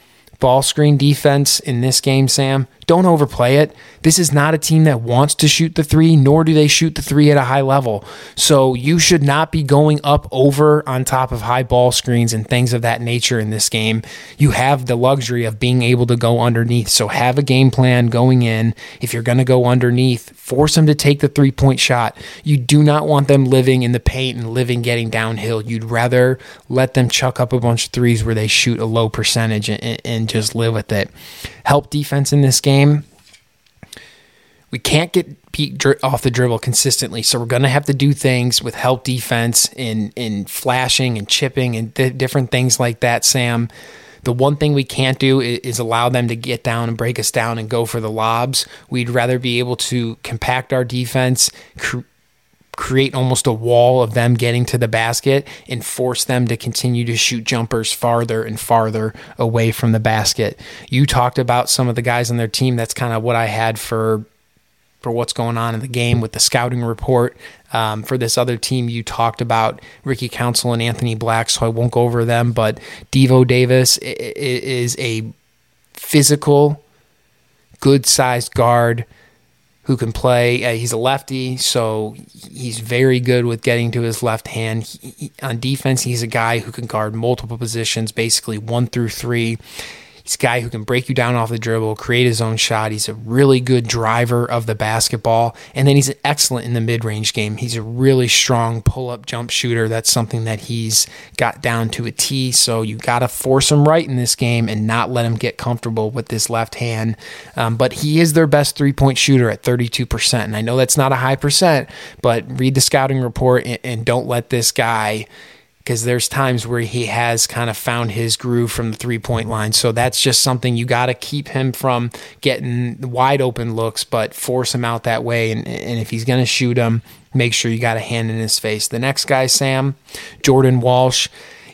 Ball screen defense in this game, Sam, don't overplay it. This is not a team that wants to shoot the three, nor do they shoot the three at a high level. So you should not be going up over on top of high ball screens and things of that nature in this game. You have the luxury of being able to go underneath. So have a game plan going in. If you're going to go underneath, force them to take the three point shot. You do not want them living in the paint and living getting downhill. You'd rather let them chuck up a bunch of threes where they shoot a low percentage and, just live with it. Help defense in this game we can't get Pete off the dribble consistently, so we're going to have to do things with help defense in in flashing and chipping and th- different things like that. Sam, the one thing we can't do is, is, allow them to get down and break us down and go for the lobs. We'd rather be able to compact our defense. Cr- create almost a wall of them getting to the basket and force them to continue to shoot jumpers farther and farther away from the basket. You talked about some of the guys on their team. That's kind of what I had for for what's going on in the game with the scouting report. Um, for this other team, you talked about Ricky Council and Anthony Black, so I won't go over them. But Devo Davis is a physical, good sized guard who can play. Uh, he's a lefty, so he's very good with getting to his left hand. He, he, on defense, he's a guy who can guard multiple positions, basically one through three. He's a guy who can break you down off the dribble, create his own shot. He's a really good driver of the basketball. And then he's excellent in the mid range game. He's a really strong pull up jump shooter. That's something that he's got down to a T. So you got to force him right in this game and not let him get comfortable with this left hand. Um, but he is their best three point shooter at 32%. And I know that's not a high percent, but read the scouting report and, and don't let this guy because there's times where he has kind of found his groove from the three point line. So that's just something you got to keep him from getting wide open looks, but force him out that way. And, and if he's going to shoot him, make sure you got a hand in his face. The next guy, Sam, Jordan Walsh.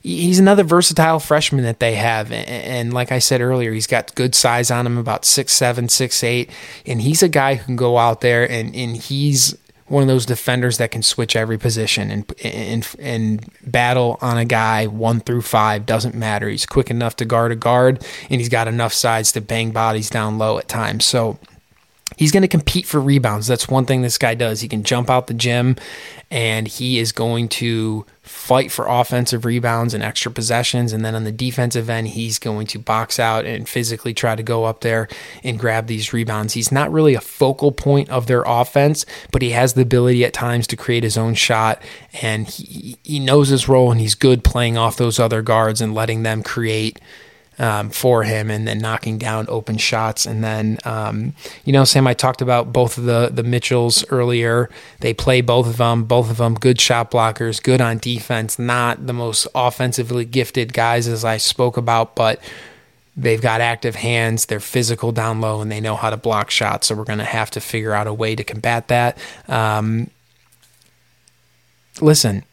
He's another versatile freshman that they have. And like I said earlier, he's got good size on him, about six seven, six eight, And he's a guy who can go out there and, and he's one of those defenders that can switch every position and and and battle on a guy one through five doesn't matter. He's quick enough to guard a guard, and he's got enough size to bang bodies down low at times. So he's going to compete for rebounds. That's one thing this guy does. He can jump out the gym and he is going to fight for offensive rebounds and extra possessions. And then on the defensive end, he's going to box out and physically try to go up there and grab these rebounds. He's not really a focal point of their offense, but he has the ability at times to create his own shot. And he, he knows his role and he's good playing off those other guards and letting them create um, for him and then knocking down open shots. And then, um, you know, Sam, I talked about both of the, the Mitchells earlier. They play both of them, both of them good shot blockers, good on defense, not the most offensively gifted guys as I spoke about, but they've got active hands, they're physical down low, and they know how to block shots. So we're going to have to figure out a way to combat that. Um, listen,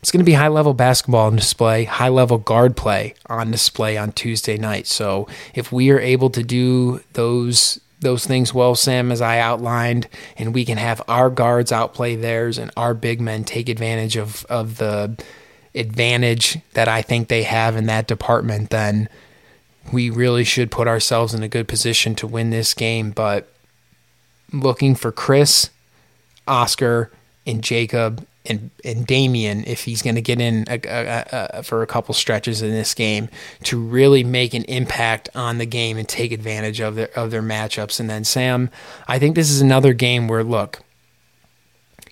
it's going to be high level basketball on display, high level guard play on display on Tuesday night. So if we are able to do those those things well, Sam, as I outlined, and we can have our guards outplay theirs and our big men take advantage of of the advantage that I think they have in that department, then we really should put ourselves in a good position to win this game. But looking for Chris, Oscar, and Jacob and and Daimion if he's going to get in a, a, a, for a couple stretches in this game to really make an impact on the game and take advantage of their of their matchups. And then Sam, I think this is another game where look,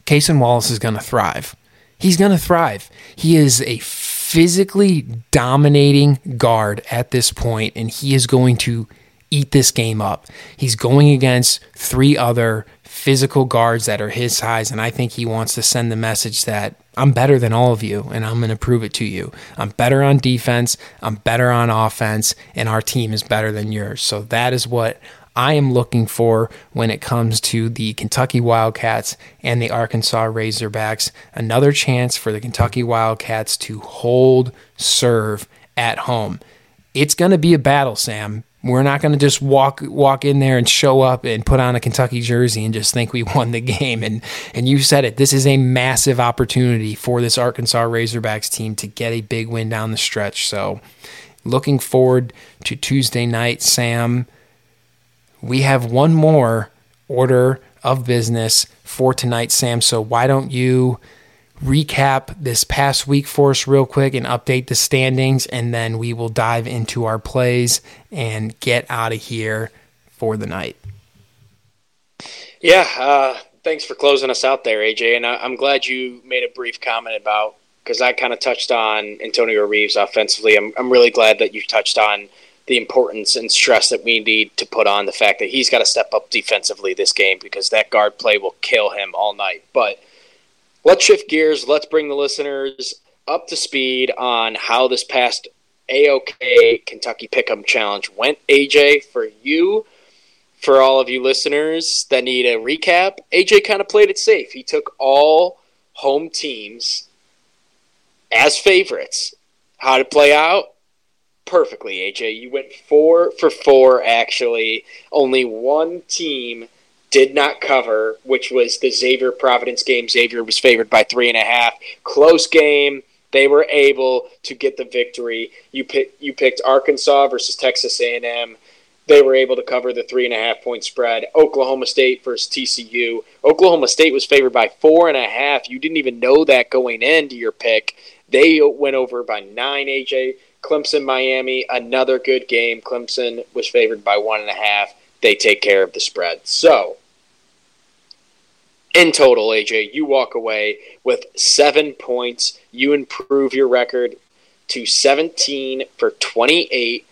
Cason Wallace is going to thrive. He's going to thrive. He is a physically dominating guard at this point, and he is going to eat this game up. He's going against three other physical guards that are his size. And I think he wants to send the message that I'm better than all of you and I'm going to prove it to you. I'm better on defense, I'm better on offense, and our team is better than yours. So that is what I am looking for when it comes to the Kentucky Wildcats and the Arkansas Razorbacks. Another chance for the Kentucky Wildcats to hold serve at home. It's going to be a battle, Sam, we're not going to just walk walk in there and show up and put on a Kentucky jersey and just think we won the game. And and you said it. This is a massive opportunity for this Arkansas Razorbacks team to get a big win down the stretch. So, looking forward to Tuesday night, Sam. We have one more order of business for tonight, Sam. So why don't you? Recap this past week for us real quick and update the standings, and then we will dive into our plays and get out of here for the night. Yeah, uh, thanks for closing us out there, AJ. And I, am glad you made a brief comment about because I kind of touched on Antonio Reeves offensively. I'm, I'm really glad that you touched on the importance and stress that we need to put on the fact that he's got to step up defensively this game because that guard play will kill him all night. But let's shift gears. Let's bring the listeners up to speed on how this past AOK Kentucky Pick'em Challenge went. AJ, for you, for all of you listeners that need a recap, AJ kind of played it safe. He took all home teams as favorites. How to play out? Perfectly, AJ. You went four for four, actually. Only one team did not cover, which was the Xavier Providence game. Xavier was favored by three and a half. Close game. They were able to get the victory. You pick, you picked Arkansas versus Texas A&M. They were able to cover the three and a half point spread. Oklahoma State versus TCU. Oklahoma State was favored by four and a half. You didn't even know that going into your pick. They went over by nine. AJ Clemson Miami another good game. Clemson was favored by one and a half they take care of the spread. So, in total, AJ, you walk away with seven points. You improve your record to 17 for 28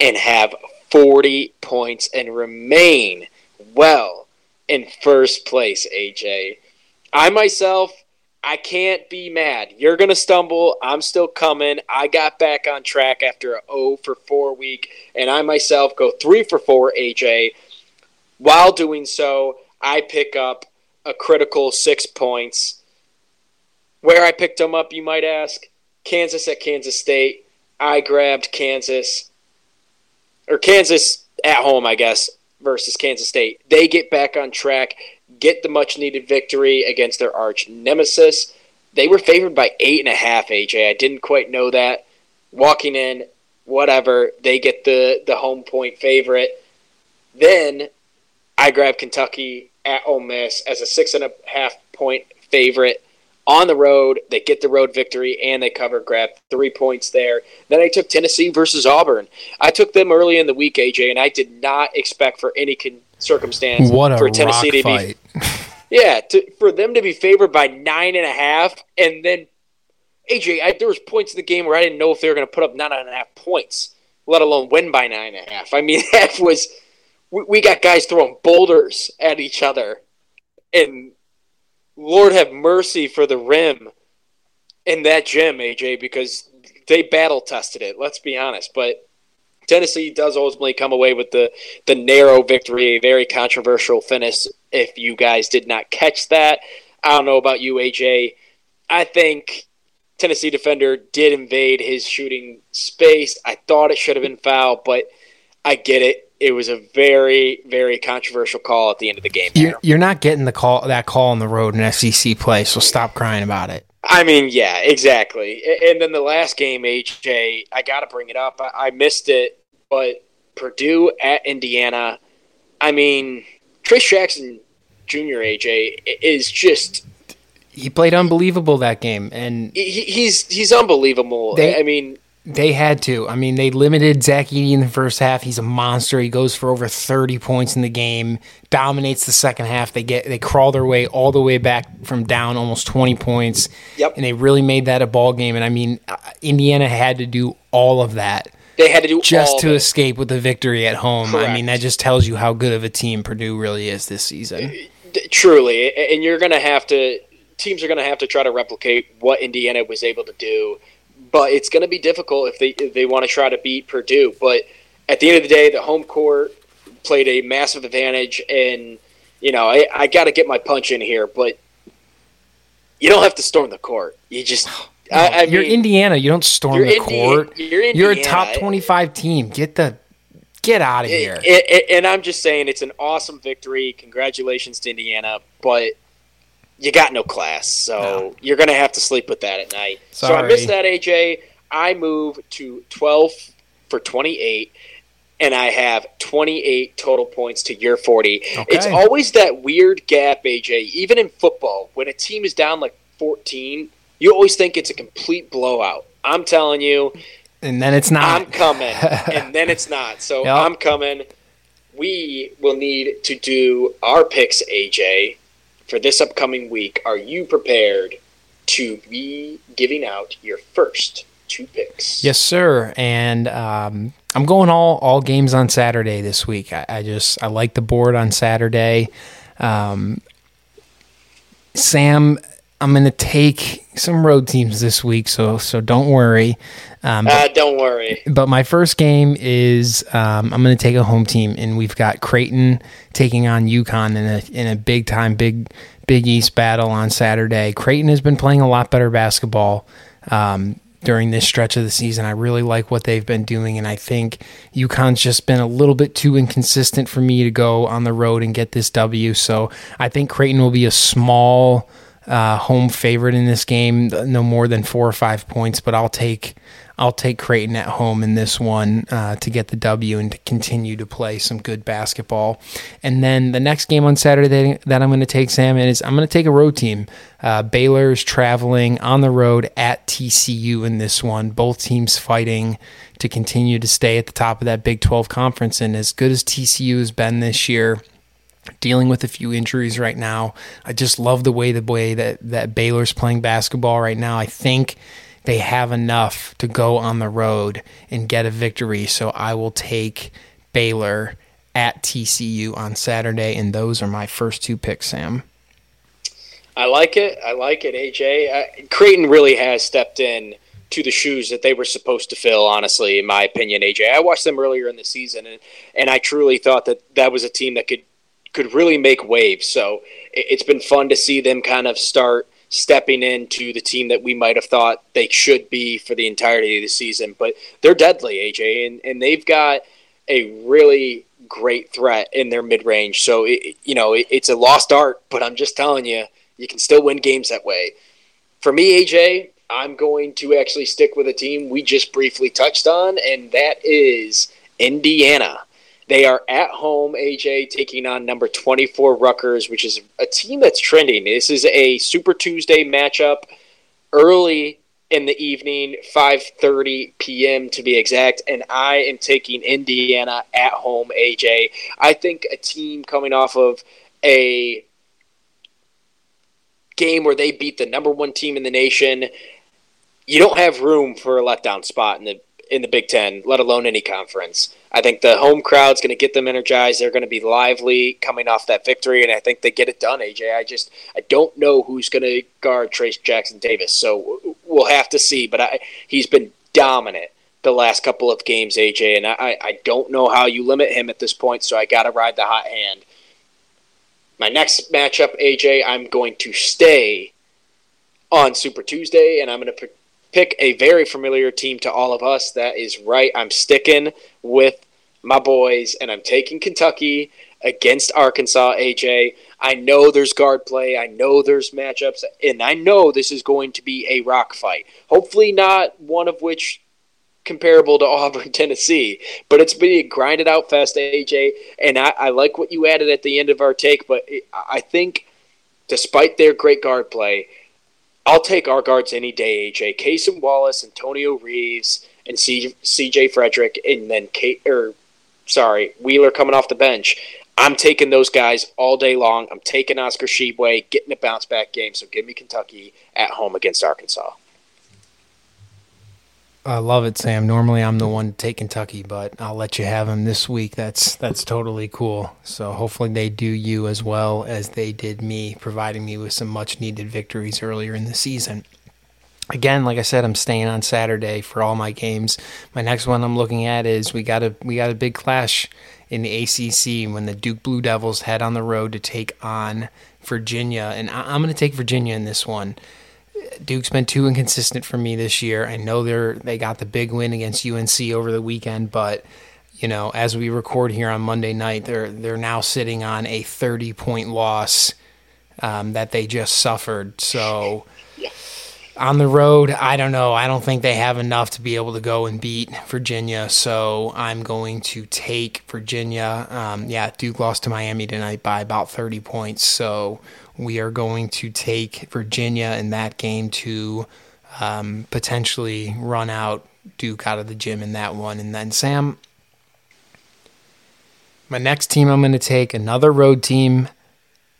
and have 40 points and remain well in first place, AJ. I myself, I can't be mad. You're going to stumble. I'm still coming. I got back on track after a 0 for 4 week, and I myself go 3 for 4, AJ. While doing so, I pick up a critical six points. Where I picked them up, you might ask? Kansas at Kansas State. I grabbed Kansas, or Kansas at home, I guess. versus Kansas State. They get back on track, get the much needed victory against their arch nemesis. They were favored by eight and a half, AJ. I didn't quite know that. Walking in, whatever, they get the, the home point favorite. Then I grab Kentucky at Ole Miss as a six and a half point favorite on the road. They get the road victory and they cover, grab three points there. Then I took Tennessee versus Auburn. I took them early in the week, AJ, and I did not expect for any con- circumstance what for Tennessee to fight. be. Yeah, to, for them to be favored by nine and a half, and then AJ, I, there was points in the game where I didn't know if they were going to put up nine and a half points, let alone win by nine and a half. I mean, that was we, we got guys throwing boulders at each other, and Lord have mercy for the rim in that gym, AJ, because they battle tested it. Let's be honest, but Tennessee does ultimately come away with the the narrow victory, a very controversial finish. If you guys did not catch that, I don't know about you, AJ. I think Tennessee defender did invade his shooting space. I thought it should have been foul, but I get it. It was a very, very controversial call at the end of the game. You're, you're not getting the call that call on the road in SEC play, so stop crying about it. I mean, yeah, exactly. And then the last game, AJ, I got to bring it up. I missed it, but Purdue at Indiana. I mean, Trayce Jackson Jr. AJ is just he played unbelievable that game, and he, he's he's unbelievable. They, I mean, they had to. I mean, they limited Zach Edey in the first half. He's a monster. He goes for over 30 points in the game, dominates the second half. They get they crawl their way all the way back from down almost 20 points. Yep. And they really made that a ball game. And I mean, uh, Indiana had to do all of that. They had to do just to escape with the victory at home. Correct. I mean, that just tells you how good of a team Purdue really is this season. Truly, and you're going to have to teams are going to have to try to replicate what Indiana was able to do but it's going to be difficult if they if they want to try to beat Purdue. But at the end of the day, the home court played a massive advantage, and you know I, I got to get my punch in here, but you don't have to storm the court. You just no, I, I you're mean, Indiana. You don't storm the Indi- court. You're, you're, a top twenty five team. Get the get out of here. It, it, and I'm just saying, it's an awesome victory. Congratulations to Indiana, but you got no class, so no. you're going to have to sleep with that at night. Sorry. So I missed that, AJ. I move to 12 for 28, and I have 28 total points to your 40. Okay. It's always that weird gap, AJ, even in football. When a team is down like 14, you always think it's a complete blowout. I'm telling you. And then it's not. I'm coming. and then it's not. So yep. I'm coming. We will need to do our picks, AJ for this upcoming week, are you prepared to be giving out your first two picks? Yes, sir. And um, I'm going all all games on Saturday this week. I, I just I like the board on Saturday. Um, Sam, I'm going to take some road teams this week, so so don't worry. Um, uh, don't worry. But my first game is um, I'm going to take a home team, and we've got Creighton taking on UConn in a in a big time big Big East battle on Saturday. Creighton has been playing a lot better basketball um, during this stretch of the season. I really like what they've been doing, and I think UConn's just been a little bit too inconsistent for me to go on the road and get this W. So I think Creighton will be a small uh, home favorite in this game, no more than four or five points, but I'll take I'll take Creighton at home in this one uh, to get the W and to continue to play some good basketball. And then the next game on Saturday that I'm going to take Sam is I'm going to take a road team. Uh, Baylor's traveling on the road at TCU in this one. Both teams fighting to continue to stay at the top of that Big 12 conference. And as good as TCU has been this year, dealing with a few injuries right now. I just love the way the way that that Baylor's playing basketball right now. I think they have enough to go on the road and get a victory. So I will take Baylor at TCU on Saturday, and those are my first two picks, Sam. I like it. I like it, AJ. Uh, Creighton really has stepped in to the shoes that they were supposed to fill, honestly, in my opinion, AJ. I watched them earlier in the season, and, and I truly thought that that was a team that could could really make waves. So it's been fun to see them kind of start stepping into the team that we might have thought they should be for the entirety of the season. But they're deadly, AJ, and, and they've got a really great threat in their mid range. So, it, you know, it, it's a lost art, but I'm just telling you, you can still win games that way. For me, AJ, I'm going to actually stick with a team we just briefly touched on, and that is Indiana. They are at home, AJ, taking on number 24 Rutgers, which is a team that's trending. This is a Super Tuesday matchup early in the evening, 5:30 p.m. to be exact, and I am taking Indiana at home, AJ. I think a team coming off of a game where they beat the number 1 team in the nation, you don't have room for a letdown spot in the in the Big Ten, let alone any conference. I think the home crowd's going to get them energized. They're going to be lively coming off that victory, and I think they get it done. AJ, I just I don't know who's going to guard Trayce Jackson Davis, so we'll have to see. But I, he's been dominant the last couple of games, AJ, and I I don't know how you limit him at this point. So I got to ride the hot hand. My next matchup, AJ, I'm going to stay on Super Tuesday, and I'm going to pick a very familiar team to all of us. That is right. I'm sticking with my boys, and I'm taking Kentucky against Arkansas, AJ. I know there's guard play. I know there's matchups, and I know this is going to be a rock fight. Hopefully, not one of which comparable to Auburn, Tennessee, but it's been a grinded out fest, AJ. And I, I like what you added at the end of our take, but I think despite their great guard play, I'll take our guards any day, AJ. Cason Wallace, Antonio Reeves, and CJ Fredrick, and then Kate or sorry, Wheeler coming off the bench. I'm taking those guys all day long. I'm taking Oscar Tshiebwe, getting a bounce back game. So give me Kentucky at home against Arkansas. I love it, Sam. Normally I'm the one to take Kentucky, but I'll let you have them this week. That's that's totally cool. So hopefully they do you as well as they did me, providing me with some much needed victories earlier in the season. Again, like I said, I'm staying on Saturday for all my games. My next one I'm looking at is we got a we got a big clash in the ACC when the Duke Blue Devils head on the road to take on Virginia, and I'm going to take Virginia in this one. Duke's been too inconsistent for me this year. I know they're they got the big win against UNC over the weekend, but you know, as we record here on Monday night, they're they're now sitting on a 30 point loss um, that they just suffered. So on the road, I don't know. I don't think they have enough to be able to go and beat Virginia. So I'm going to take Virginia. Um, yeah, Duke lost to Miami tonight by about 30 points. So we are going to take Virginia in that game to um, potentially run out Duke out of the gym in that one. And then, Sam, my next team I'm going to take, another road team.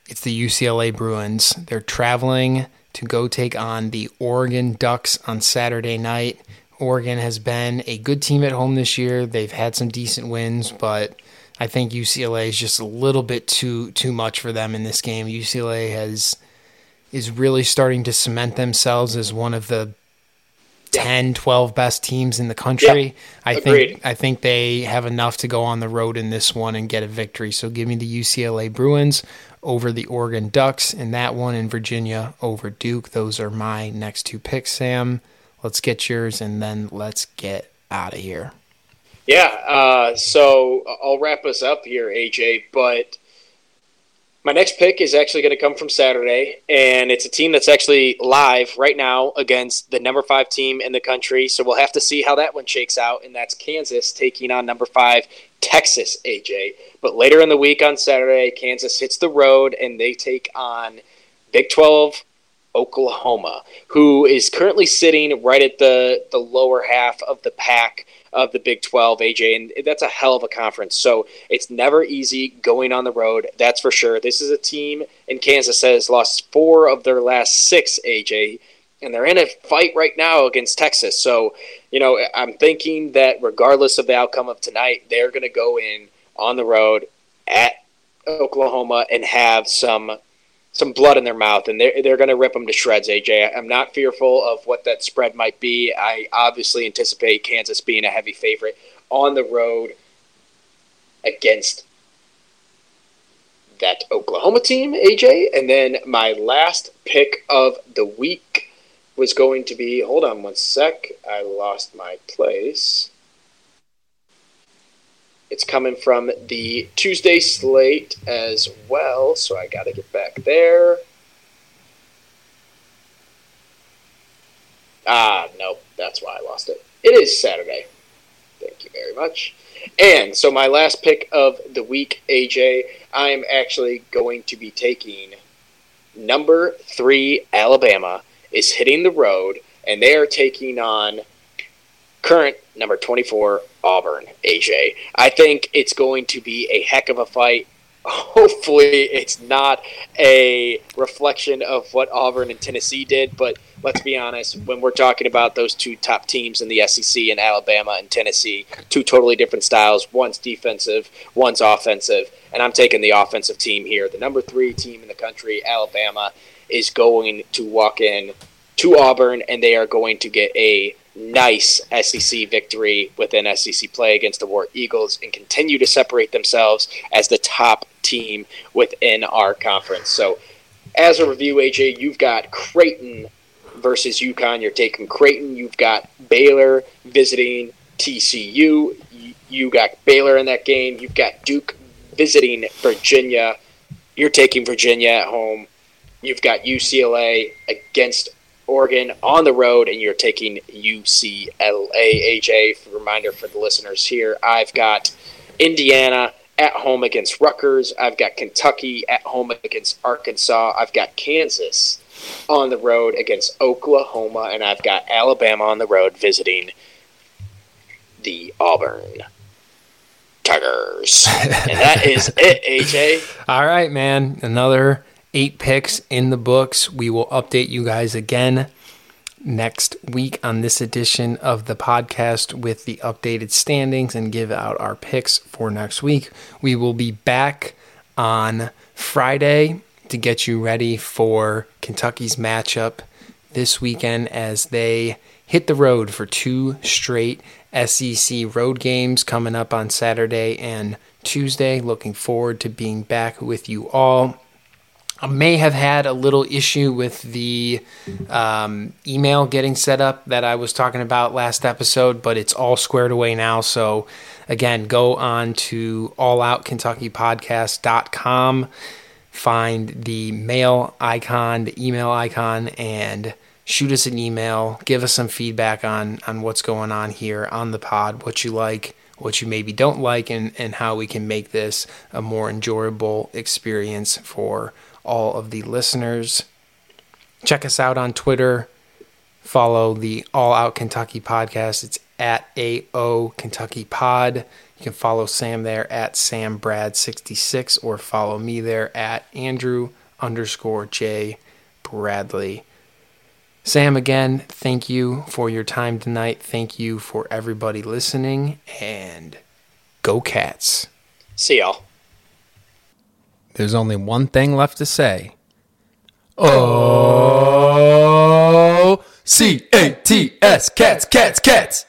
It's the UCLA Bruins. They're traveling to go take on the Oregon Ducks on Saturday night. Oregon has been a good team at home this year. They've had some decent wins, but I think UCLA is just a little bit too too much for them in this game. UCLA has is really starting to cement themselves as one of the 10 12 best teams in the country. I Agreed. think I think they have enough to go on the road in this one and get a victory. So give me the UCLA Bruins over the Oregon Ducks and that one in Virginia over Duke. Those are my next two picks, Sam. Let's get yours and then let's get out of here. Yeah, uh, so I'll wrap us up here, AJ. But my next pick is actually going to come from Saturday, and it's a team that's actually live right now against the number five team in the country. So we'll have to see how that one shakes out, and that's Kansas taking on number five Texas, AJ. But later in the week on Saturday, Kansas hits the road and they take on Big 12 Oklahoma, who is currently sitting right at the, the lower half of the pack of the Big 12, AJ, and that's a hell of a conference. So it's never easy going on the road, that's for sure. This is a team in Kansas that has lost four of their last six, AJ, and they're in a fight right now against Texas. So, you know, I'm thinking that regardless of the outcome of tonight, they're going to go in on the road at Oklahoma and have some some blood in their mouth, and they're they're going to rip them to shreds. AJ, I'm not fearful of what that spread might be. I obviously anticipate Kansas being a heavy favorite on the road against that Oklahoma team, AJ. And then my last pick of the week was going to be. Hold on one sec. I lost my place. It's coming from the Tuesday slate as well, so I got to get back there. Ah, nope, that's why I lost it. It is Saturday. Thank you very much. And so my last pick of the week, AJ, I'm actually going to be taking number three Alabama is hitting the road, and they are taking on current number 24 Auburn, AJ. I think it's going to be a heck of a fight. Hopefully, it's not a reflection of what Auburn and Tennessee did, but let's be honest, when we're talking about those two top teams in the SEC in Alabama and Tennessee, two totally different styles. One's defensive, one's offensive, and I'm taking the offensive team here. The number three team in the country, Alabama, is going to walk in to Auburn, and they are going to get a nice SEC victory within SEC play against the War Eagles and continue to separate themselves as the top team within our conference. So, as a review, AJ, you've got Creighton versus UConn. You're taking Creighton. You've got Baylor visiting TCU. You got Baylor in that game. You've got Duke visiting Virginia. You're taking Virginia at home. You've got UCLA against Oregon on the road, and you're taking UCLA. AJ, for reminder for the listeners here, I've got Indiana at home against Rutgers. I've got Kentucky at home against Arkansas. I've got Kansas on the road against Oklahoma, and I've got Alabama on the road visiting the Auburn Tigers. and that is it, AJ. All right, man. Another eight picks in the books. We will update you guys again next week on this edition of the podcast with the updated standings and give out our picks for next week. We will be back on Friday to get you ready for Kentucky's matchup this weekend as they hit the road for two straight SEC road games coming up on Saturday and Tuesday. Looking forward to being back with you all. I may have had a little issue with the um, email getting set up that I was talking about last episode, but it's all squared away now. So, again, go on to alloutkentuckypodcast.com find the mail icon, the email icon, and shoot us an email. Give us some feedback on on what's going on here on the pod, what you like, what you maybe don't like, and and how we can make this a more enjoyable experience for all of the listeners. Check us out on Twitter. Follow the All Out Kentucky podcast. It's at AO Kentucky Pod. You can follow Sam there at SamBrad66 or follow me there at Andrew underscore J Bradley. Sam, again, thank you for your time tonight. Thank you for everybody listening, and go cats. See y'all. There's only one thing left to say. Oh, C A T S, cats, cats, cats.